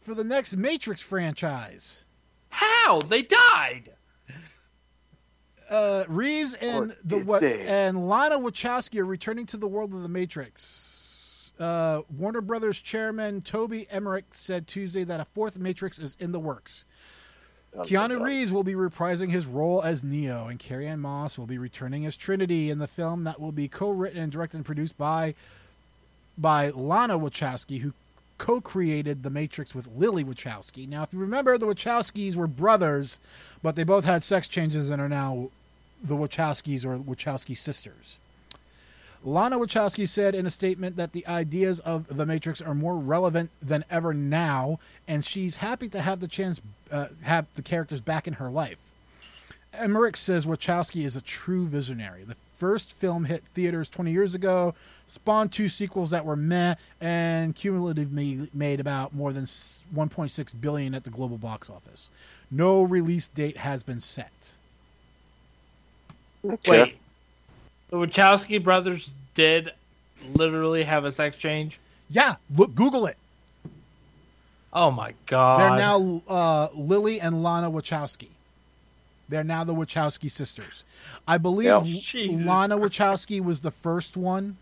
for the next Matrix franchise. How they died? uh, Reeves and Or the what they? and Lana Wachowski are returning to the world of the Matrix. Uh, Warner Brothers chairman Toby Emmerich said Tuesday that a fourth Matrix is in the works. Keanu Reeves will be reprising his role as Neo, and Carrie Ann Moss will be returning as Trinity in the film that will be co-written and directed and produced by by Lana Wachowski, who co-created The Matrix with Lily Wachowski. Now, if you remember, the Wachowskis were brothers, but they both had sex changes and are now the Wachowskis or Wachowski sisters. Lana Wachowski said in a statement that the ideas of The Matrix are more relevant than ever now, and she's happy to have the chance uh, have the characters back in her life. Emmerich says Wachowski is a true visionary. The first film hit theaters 20 years ago, spawned two sequels that were meh, and cumulatively made about more than 1.6 billion at the global box office. No release date has been set. Okay. Wait, the Wachowski brothers did literally have a sex change. Yeah, look, Google it. Oh my god! They're now uh, Lily and Lana Wachowski. They're now the Wachowski sisters. I believe Yeah. L- Jesus Lana Wachowski was the first one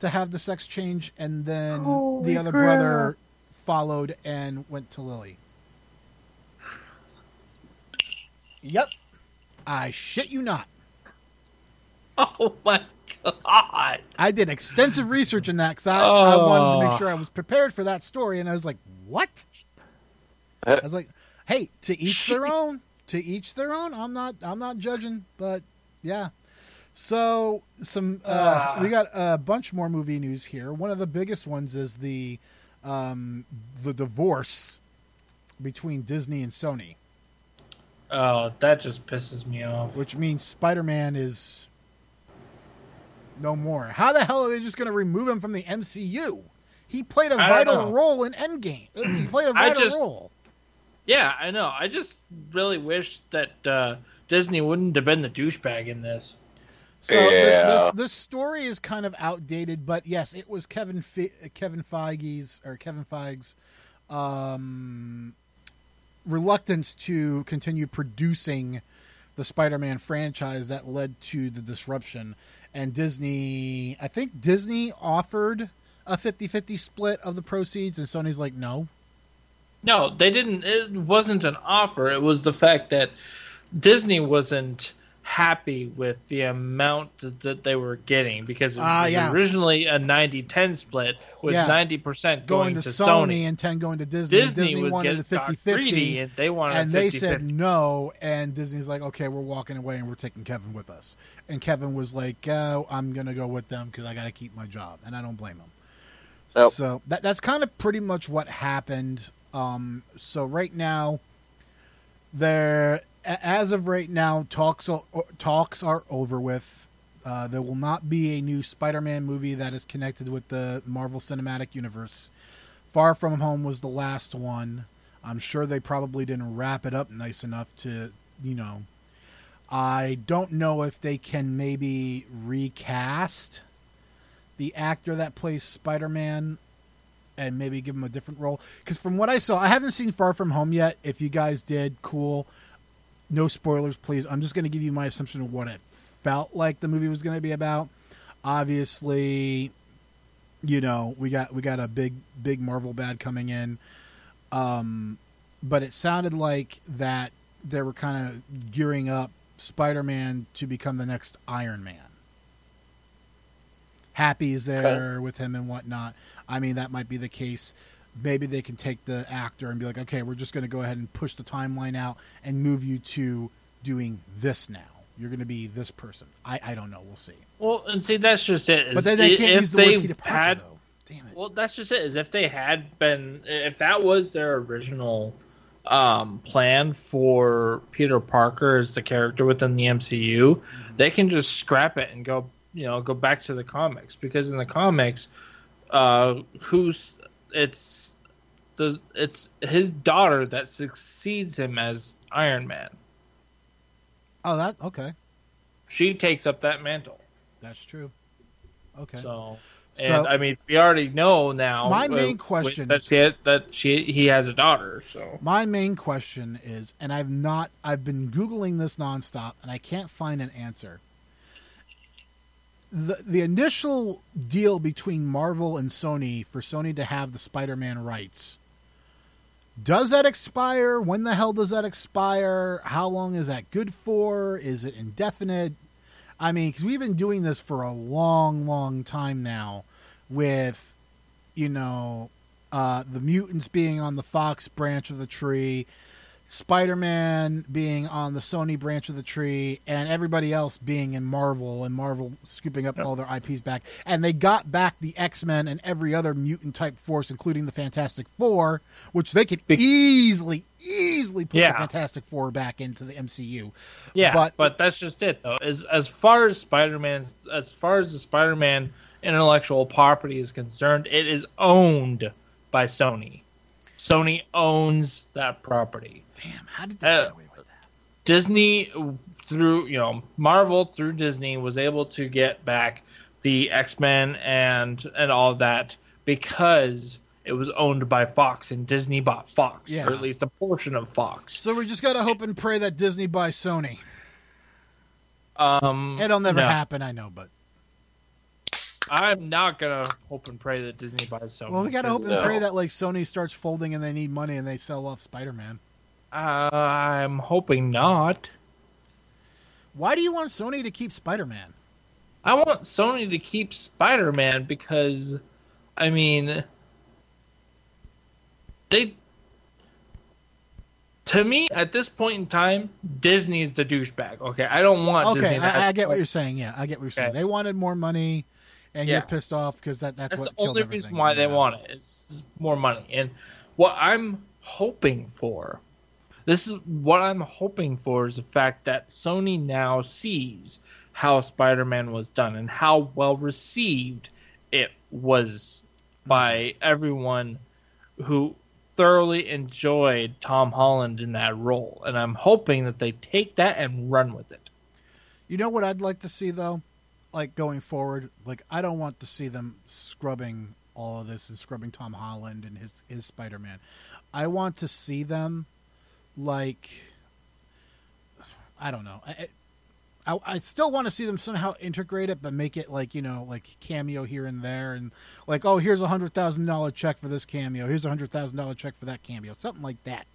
to have the sex change, and then the other brother followed and went to Lily. Yep. I shit you not. Oh my god! I did extensive research in that because I, I wanted to Oh. make sure I was prepared for that story, and I was like, "What?" Uh, I was like, "Hey, to each their own. To each their own. I'm not. I'm not judging, but yeah." So some uh, Ah. we got a bunch more movie news here. One of the biggest ones is the um, the divorce between Disney and Sony, Oh, that just pisses me off. which means Spider-Man is no more. How the hell are they just going to remove him from the MCU? He played a vital role in Endgame. Uh, He played a vital just- role. Yeah, I know. I just really wish that uh, Disney wouldn't have been the douchebag in this. So this, this, this story is kind of outdated, but yes, it was Kevin Fe- Kevin Feige's or Kevin Feige's um, reluctance to continue producing the Spider-Man franchise that led to the disruption. And Disney, I think Disney offered a 50-50 split of the proceeds, and Sony's like, no. No, they didn't. It wasn't an offer. It was the fact that Disney wasn't happy with the amount that, that they were getting because it Ah, was yeah. originally a 90-10 split with Yeah. 90% Going, going, to, to Sony, and 10 going to Disney. Disney, Disney was wanted a got 50-50. and they wanted and a they said no and disney's like okay we're walking away and we're taking kevin with us and kevin was like oh, i'm gonna go with them because i gotta keep my job and i don't blame him Nope. so that, that's kind of pretty much what happened um, so right now there a- as of right now talks talks are over with uh, there will not be a new spider-man movie that is connected with the marvel cinematic universe far from home was the last one I'm sure they probably didn't wrap it up nice enough to, you know. I don't know if they can maybe recast the actor that plays Spider Man and maybe give him a different role. Because from what I saw, I haven't seen Far From Home yet. If you guys did, cool. No spoilers, please. I'm just going to give you my assumption of what it felt like the movie was going to be about. Obviously, you know, we got we got a big big Marvel bad coming in. Um, but it sounded like that they were kind of gearing up Spider-Man to become the next Iron Man. Happy's there with him and whatnot. I mean, that might be the case. Maybe they can take the actor and be like, okay, we're just going to go ahead and push the timeline out and move you to doing this now. You're going to be this person. I, I don't know. We'll see. Well, and see, that's just it. But then they can't if use the they word Peter Parker, had, though. Damn it. Well, that's just it. Is if they had been, if that was their original um, plan for Peter Parker as the character within the MCU, they can just scrap it and go, you know, go back to the comics because in the comics, uh, who's it's the it's his daughter that succeeds him as Iron Man. Oh, that okay. She takes up that mantle. That's true. Okay. So, So- and I mean, we already know now. My uh, main with- question- that she that she he has a daughter. So My main question is, and I've not, I've been googling this nonstop, and I can't find an answer. The the initial deal between Marvel and Sony for Sony to have the Spider-Man rights. Does that expire? When the hell does that expire? How long is that good for? Is it indefinite? I mean, because we've been doing this for a long, long time now, with you know uh, the mutants being on the Fox branch of the tree, Spider-Man being on the Sony branch of the tree, and everybody else being in Marvel, and Marvel scooping up all their IPs back. And they got back the X-Men and every other mutant type force, including the Fantastic Four, which they could Be- easily, easily put the Fantastic Four back into the MCU. yeah, But- but, that's just it though. As as far as Spider Man, as far as the Spider Man intellectual property is concerned, it is owned by Sony. Sony owns that property. Damn, how did they Uh, get away with that? Disney through you know Marvel through Disney was able to get back the X Men and and all of that because it was owned by Fox and Disney bought Fox Yeah. or at least a portion of Fox. So we just gotta hope and pray that Disney buys Sony. Um, It'll never no. happen, I know, but I'm not gonna hope and pray that Disney buys Sony. well, we gotta hope and No. pray that like Sony starts folding and they need money and they sell off Spider-Man. Uh, I'm hoping not. Why do you want Sony to keep Spider-Man? I want Sony to keep Spider Man because, I mean, they. To me, at this point in time, Disney is the douchebag. Okay, I don't want Okay, Disney. to I, I get what you're saying. Yeah, I get what you're saying. Okay. They wanted more money, and you're Yeah. pissed off because that, that's, That's what the only reason why they want it. It's more money. And what I'm hoping for, this is what I'm hoping for is the fact that Sony now sees how Spider-Man was done and how well received it was mm-hmm. by everyone who thoroughly enjoyed Tom Holland in that role. And I'm hoping that they take that and run with it. You know what I'd like to see though, like going forward. Like I don't want to see them scrubbing all of this and scrubbing Tom Holland and his his Spider Man. I want to see them like I don't know. I, I, I still want to see them somehow integrate it, but make it like you know, like cameo here and there, and like oh, here's a hundred thousand dollar check for this cameo. Here's a hundred thousand dollar check for that cameo. Something like that.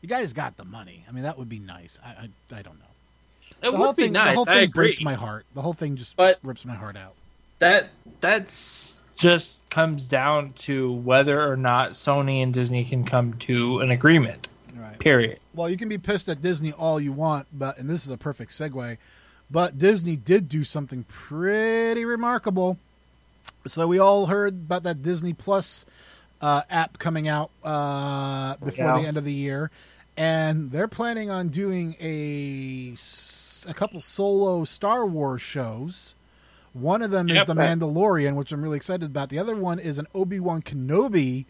You guys got the money. I mean, that would be nice. I I, I don't know. It the whole would be thing, nice. The whole I thing agree. breaks my heart. The whole thing just But- rips my heart out. that that's just comes down to whether or not Sony and Disney can come to an agreement. Right. Period. Well, you can be pissed at Disney all you want, but and this is a perfect segue, but Disney did do something pretty remarkable. So we all heard about that Disney Plus uh, app coming out uh, before Yeah. the end of the year, and they're planning on doing a s- a couple solo Star Wars shows. One of them is The Mandalorian, which I'm really excited about. The other one is an Obi Wan Kenobi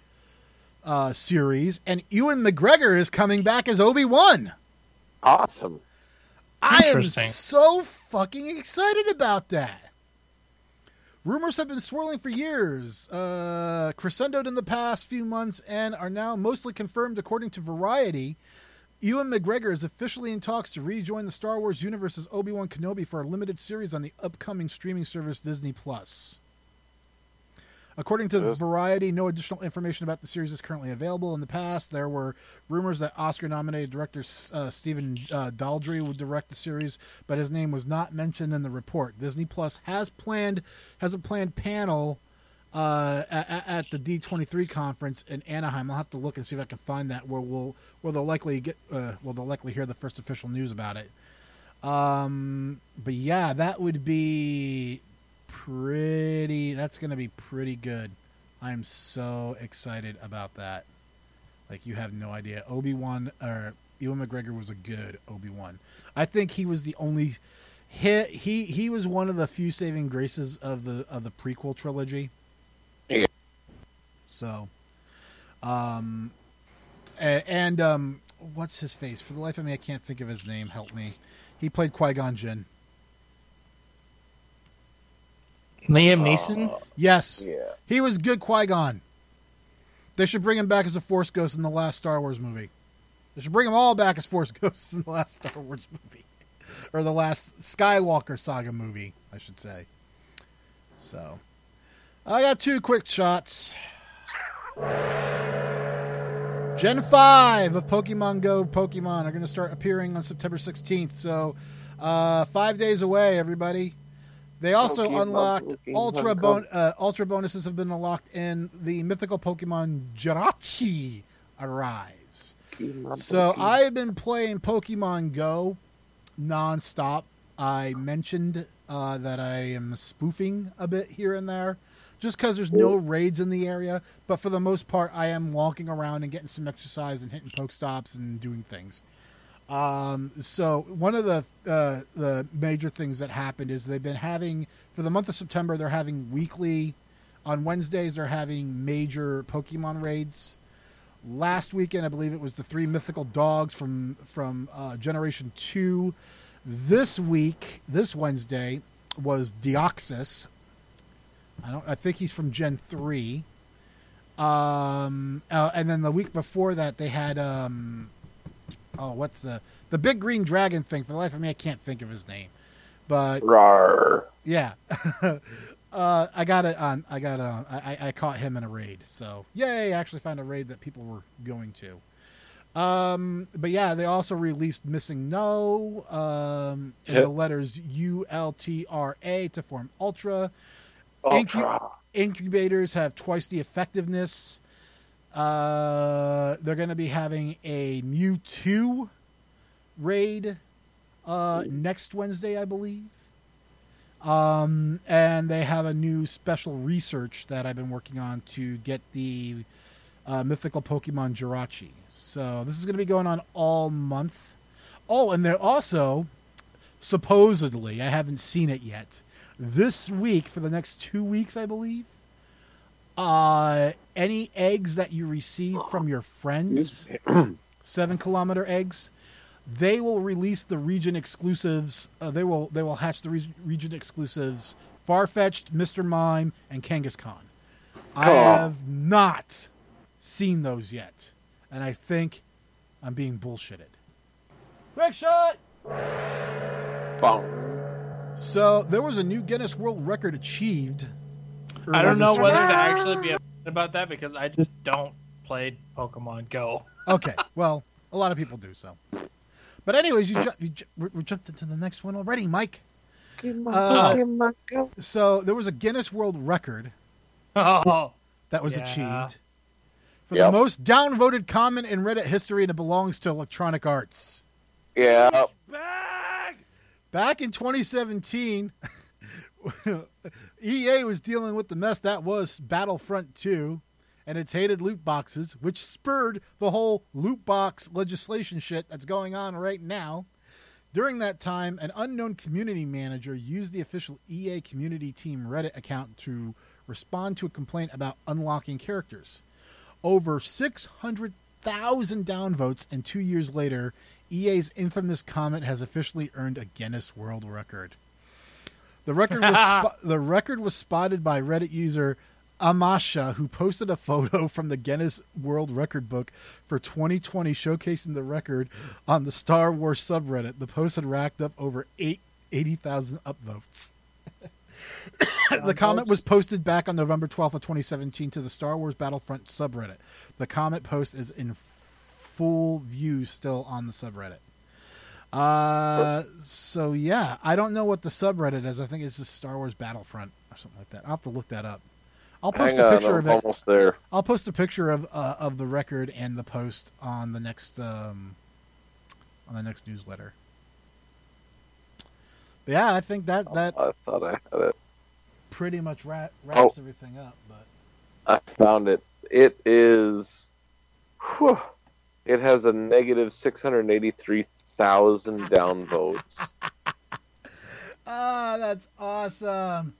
uh, series, and Ewan McGregor is coming back as Obi Wan. Awesome. I am so fucking excited about that. Rumors have been swirling for years, uh, crescendoed in the past few months, and are now mostly confirmed according to Variety. Ewan McGregor is officially in talks to rejoin the Star Wars universe as Obi Wan Kenobi for a limited series on the upcoming streaming service Disney Plus. According to Yes. Variety, no additional information about the series is currently available. In the past, there were rumors that Oscar-nominated director uh, Stephen uh, Daldry would direct the series, but his name was not mentioned in the report. Disney Plus has planned has a planned panel uh, at, at the D23 conference in Anaheim. I'll have to look and see if I can find that where we'll where they'll likely get uh, well they'll likely hear the first official news about it. Um, but yeah, that would be pretty. That's going to be pretty good. I'm so excited about that. Like you have no idea. Obi Wan or Ewan McGregor was a good Obi Wan. I think he was the only. He, he he was one of the few saving graces of the of the prequel trilogy. Yeah. So, um, and um, what's his face? For the life of me, I can't think of his name. Help me. He played Qui Gon Jinn. Liam Neeson. Uh, Yes, yeah. he was good Qui Gon. They should bring him back as a Force Ghost in the last Star Wars movie. They should bring them all back as Force Ghosts in the last Star Wars movie, or the last Skywalker saga movie, I should say. So, I got two quick shots. Gen 5 of Pokemon Go Pokemon are going to start appearing on September 16th. So, uh, five days away, everybody. They also Pokemon, unlocked Pokemon ultra bon- uh, ultra bonuses have been unlocked and the mythical Pokemon Jirachi arrives. So I have been playing Pokemon Go nonstop. I mentioned uh, that I am spoofing a bit here and there, just because there's no raids in the area. But for the most part, I am walking around and getting some exercise and hitting Pokestops and doing things. Um, so one of the uh, the major things that happened is they've been having for the month of September they're having weekly on Wednesdays they're having major Pokemon raids. Last weekend I believe it was the three mythical dogs from from uh, Generation Two. This week, this Wednesday was Deoxys. I don't. I think he's from Gen Three. Um, uh, and then the week before that they had um, oh, what's the the big green dragon thing? For the life of me, I can't think of his name. But Rar. yeah, uh, I got it on. I got it on. I, I- I caught him in a raid. So yay! I actually found a raid that people were going to. Um, but yeah, they also released Missing No um, in Yep. the letters U L T R A to form Ultra. Incu- incubators have twice the effectiveness. Uh, they're going to be having a Mewtwo raid uh, next Wednesday, I believe. Um, and they have a new special research that I've been working on to get the uh, mythical Pokemon Jirachi. So this is going to be going on all month. Oh, and they're also supposedly, I haven't seen it yet, this week for the next two weeks, I believe. Uh, any eggs that you receive from your friends, seven kilometer eggs, they will release the region exclusives. Uh, they will they will hatch the re- region exclusives. Farfetch'd, Mr. Mime, and Kangaskhan. I have not seen those yet, and I think I'm being bullshitted. Quick shot. Boom. So there was a new Guinness World Record achieved. I don't know whether to actually be upset about that because I just don't play Pokemon Go. Okay, well, a lot of people do so. But anyways, you, ju- you ju- we we jumped into the next one already, Mike. Uh, so there was a Guinness World Record Oh, that was Yeah. achieved for Yep. the most downvoted comment in Reddit history, and it belongs to Electronic Arts. Yeah. Back in 2017, EA was dealing with the mess that was Battlefront 2 and its hated loot boxes, which spurred the whole loot box legislation shit that's going on right now. During that time, an unknown community manager used the official EA community team Reddit account to respond to a complaint about unlocking characters. Over 600,000 downvotes, and two years later, EA's infamous comment has officially earned a Guinness World Record. The record was spo- the record was spotted by Reddit user Amasha, who posted a photo from the Guinness World Record book for 2020, showcasing the record on the Star Wars subreddit. The post had racked up over 80,000 upvotes. the comment was posted back on November 12th of 2017 to the Star Wars Battlefront subreddit. The comment post is in full view still on the subreddit. Uh, so yeah, I don't know what the subreddit is. I think it's just Star Wars Battlefront or something like that. I'll have to look that up. I'll post Hang a picture I'm of it. almost there. I'll post a picture of uh, of the record and the post on the next um, on the next newsletter. But yeah, I think that that I thought I had it. pretty much wra- Oh. wraps everything up. But I found it. It is. Whew, it has a negative 683,000 downvotes. ah, that's awesome.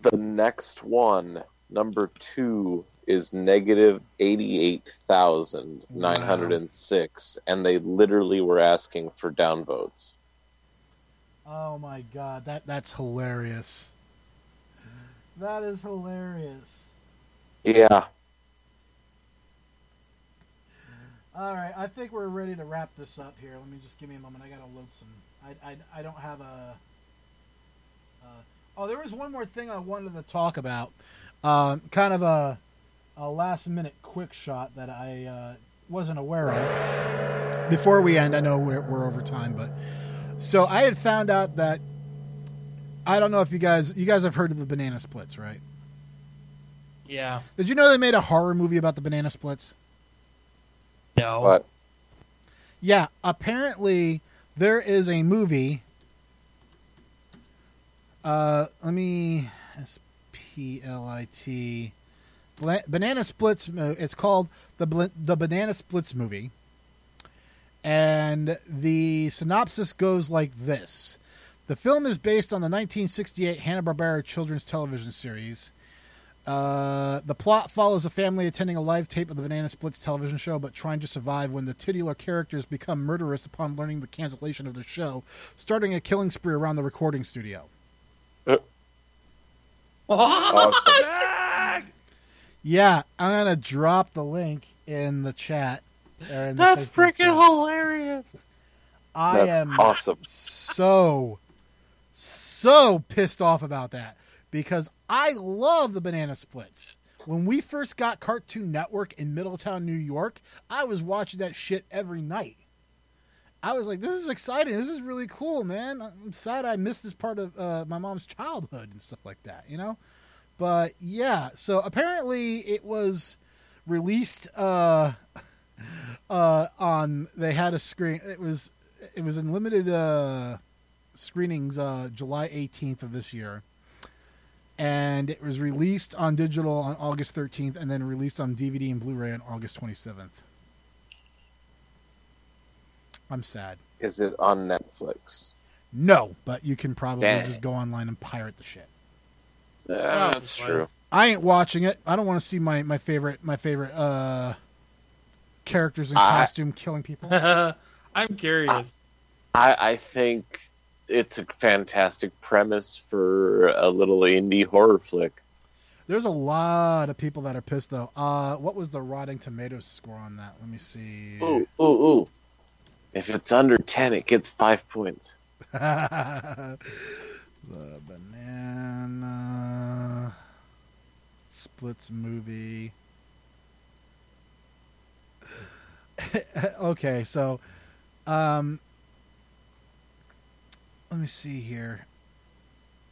The next one, number two, is negative 88,906. And they literally were asking for downvotes. Oh my god, that that's hilarious. That is hilarious. Yeah. All right, I think we're ready to wrap this up here. Let me just give me a moment. I gotta load some. I I, I don't have a. Uh, oh, there was one more thing I wanted to talk about. Um, kind of a a last minute quick shot that I uh, wasn't aware of. Before we end, I know we're we're over time, but so I had found out that I don't know if you guys you guys have heard of the banana splits, right? yeah. Did you know they made a horror movie about the banana splits? No. But Yeah, apparently there is a movie. Uh, let me S P L I T. Banana Splits. It's called the the Banana Splits movie, and the synopsis goes like this: The film is based on the 1968 Hanna Barbera children's television series. Uh, the plot follows a family attending a live tape of the Banana Splits television show, but trying to survive when the titular characters become murderous upon learning the cancellation of the show, starting a killing spree around the recording studio. awesome. Yeah, I'm gonna drop the link in the chat. in the That's freaking chat. hilarious. I That's am awesome. so so pissed off about that because I love the banana splits. When we first got Cartoon Network in Middletown, New York, I was watching that shit every night. I was like, "This is exciting. This is really cool, man." I'm sad I missed this part of uh, my mom's childhood and stuff like that, you know. But yeah, so apparently it was released uh, uh, on. They had a screen. It was it was in limited uh, screenings uh, July 18th of this year, and it was released on digital on August 13th, and then released on DVD and Blu-ray on August 27th. I'm sad. Is it on Netflix? No, but you can probably Dang. just go online and pirate the shit. Yeah, that's true. I ain't watching it. I don't want to see my, my favorite my favorite uh characters in I- costume killing people. I'm curious. I, I think it's a fantastic premise for a little indie horror flick. There's a lot of people that are pissed though. Uh, what was the Rotting Tomatoes score on that? Let me see. Ooh, ooh, ooh. If it's under 10, it gets five points. the banana splits movie. okay, so um let me see here.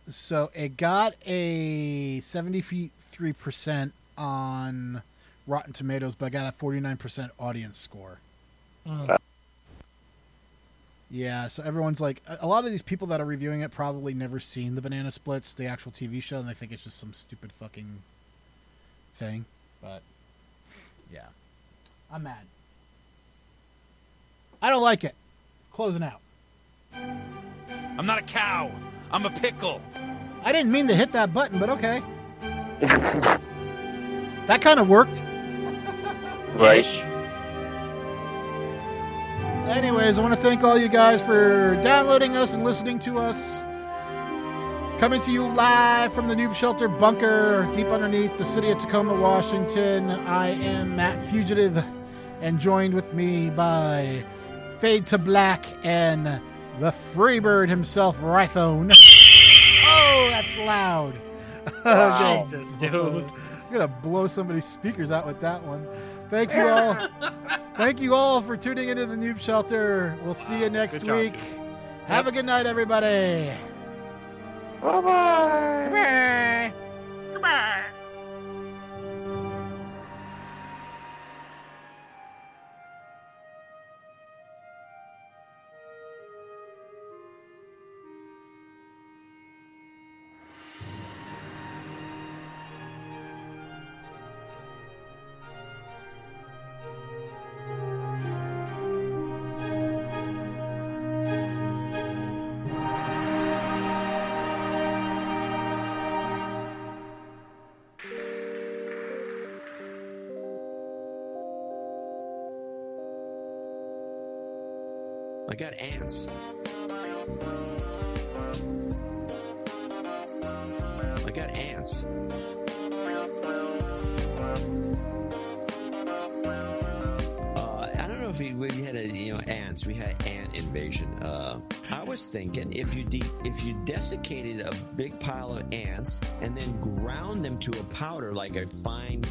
So it got a 73% on Rotten Tomatoes, but I got a 49% audience score. Mm. Yeah, so everyone's like, a lot of these people that are reviewing it probably never seen the Banana Splits, the actual TV show, and they think it's just some stupid fucking thing. But yeah, I'm mad. I don't like it. Closing out. I'm not a cow. I'm a pickle. I didn't mean to hit that button, but okay. that kind of worked. Right? Anyways, I want to thank all you guys for downloading us and listening to us. Coming to you live from the Noob Shelter bunker deep underneath the city of Tacoma, Washington. I am Matt Fugitive, and joined with me by Fade to Black and the Freebird himself, Rhythone. Oh, that's loud. Wow. Jesus, dude. I'm gonna blow somebody's speakers out with that one. Thank you all. Thank you all for tuning into the Noob Shelter. We'll see you ah, next Good job, week. dude. Have a good night, everybody. Bye-bye. Goodbye. I I got ants. Uh, I don't know if we, we had a you know ants. We had ant invasion. Uh, I was thinking if you de- if you desiccated a big pile of ants and then ground them to a powder like a fine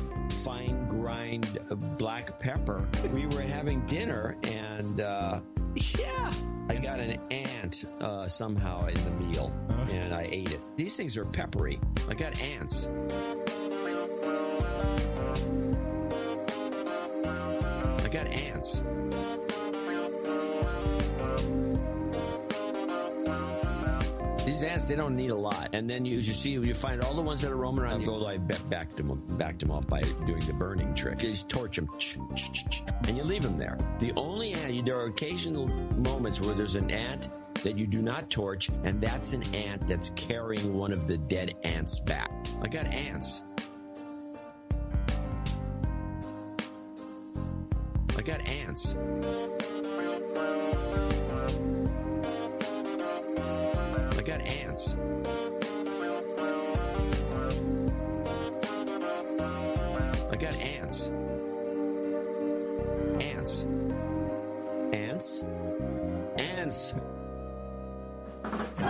fine grind of black pepper. We were having dinner and uh, yeah, I got an ant uh, somehow in the meal and I ate it. These things are peppery. I got ants. I got ants. Ants, they don't need a lot. And then you, you see, you find all the ones that are roaming around, you go like back, back them, back them off by doing the burning trick. You just torch them, and you leave them there. The only ant, there are occasional moments where there's an ant that you do not torch, and that's an ant that's carrying one of the dead ants back. I got ants. I got ants. Got ants. I got ants. Ants. Ants. Ants.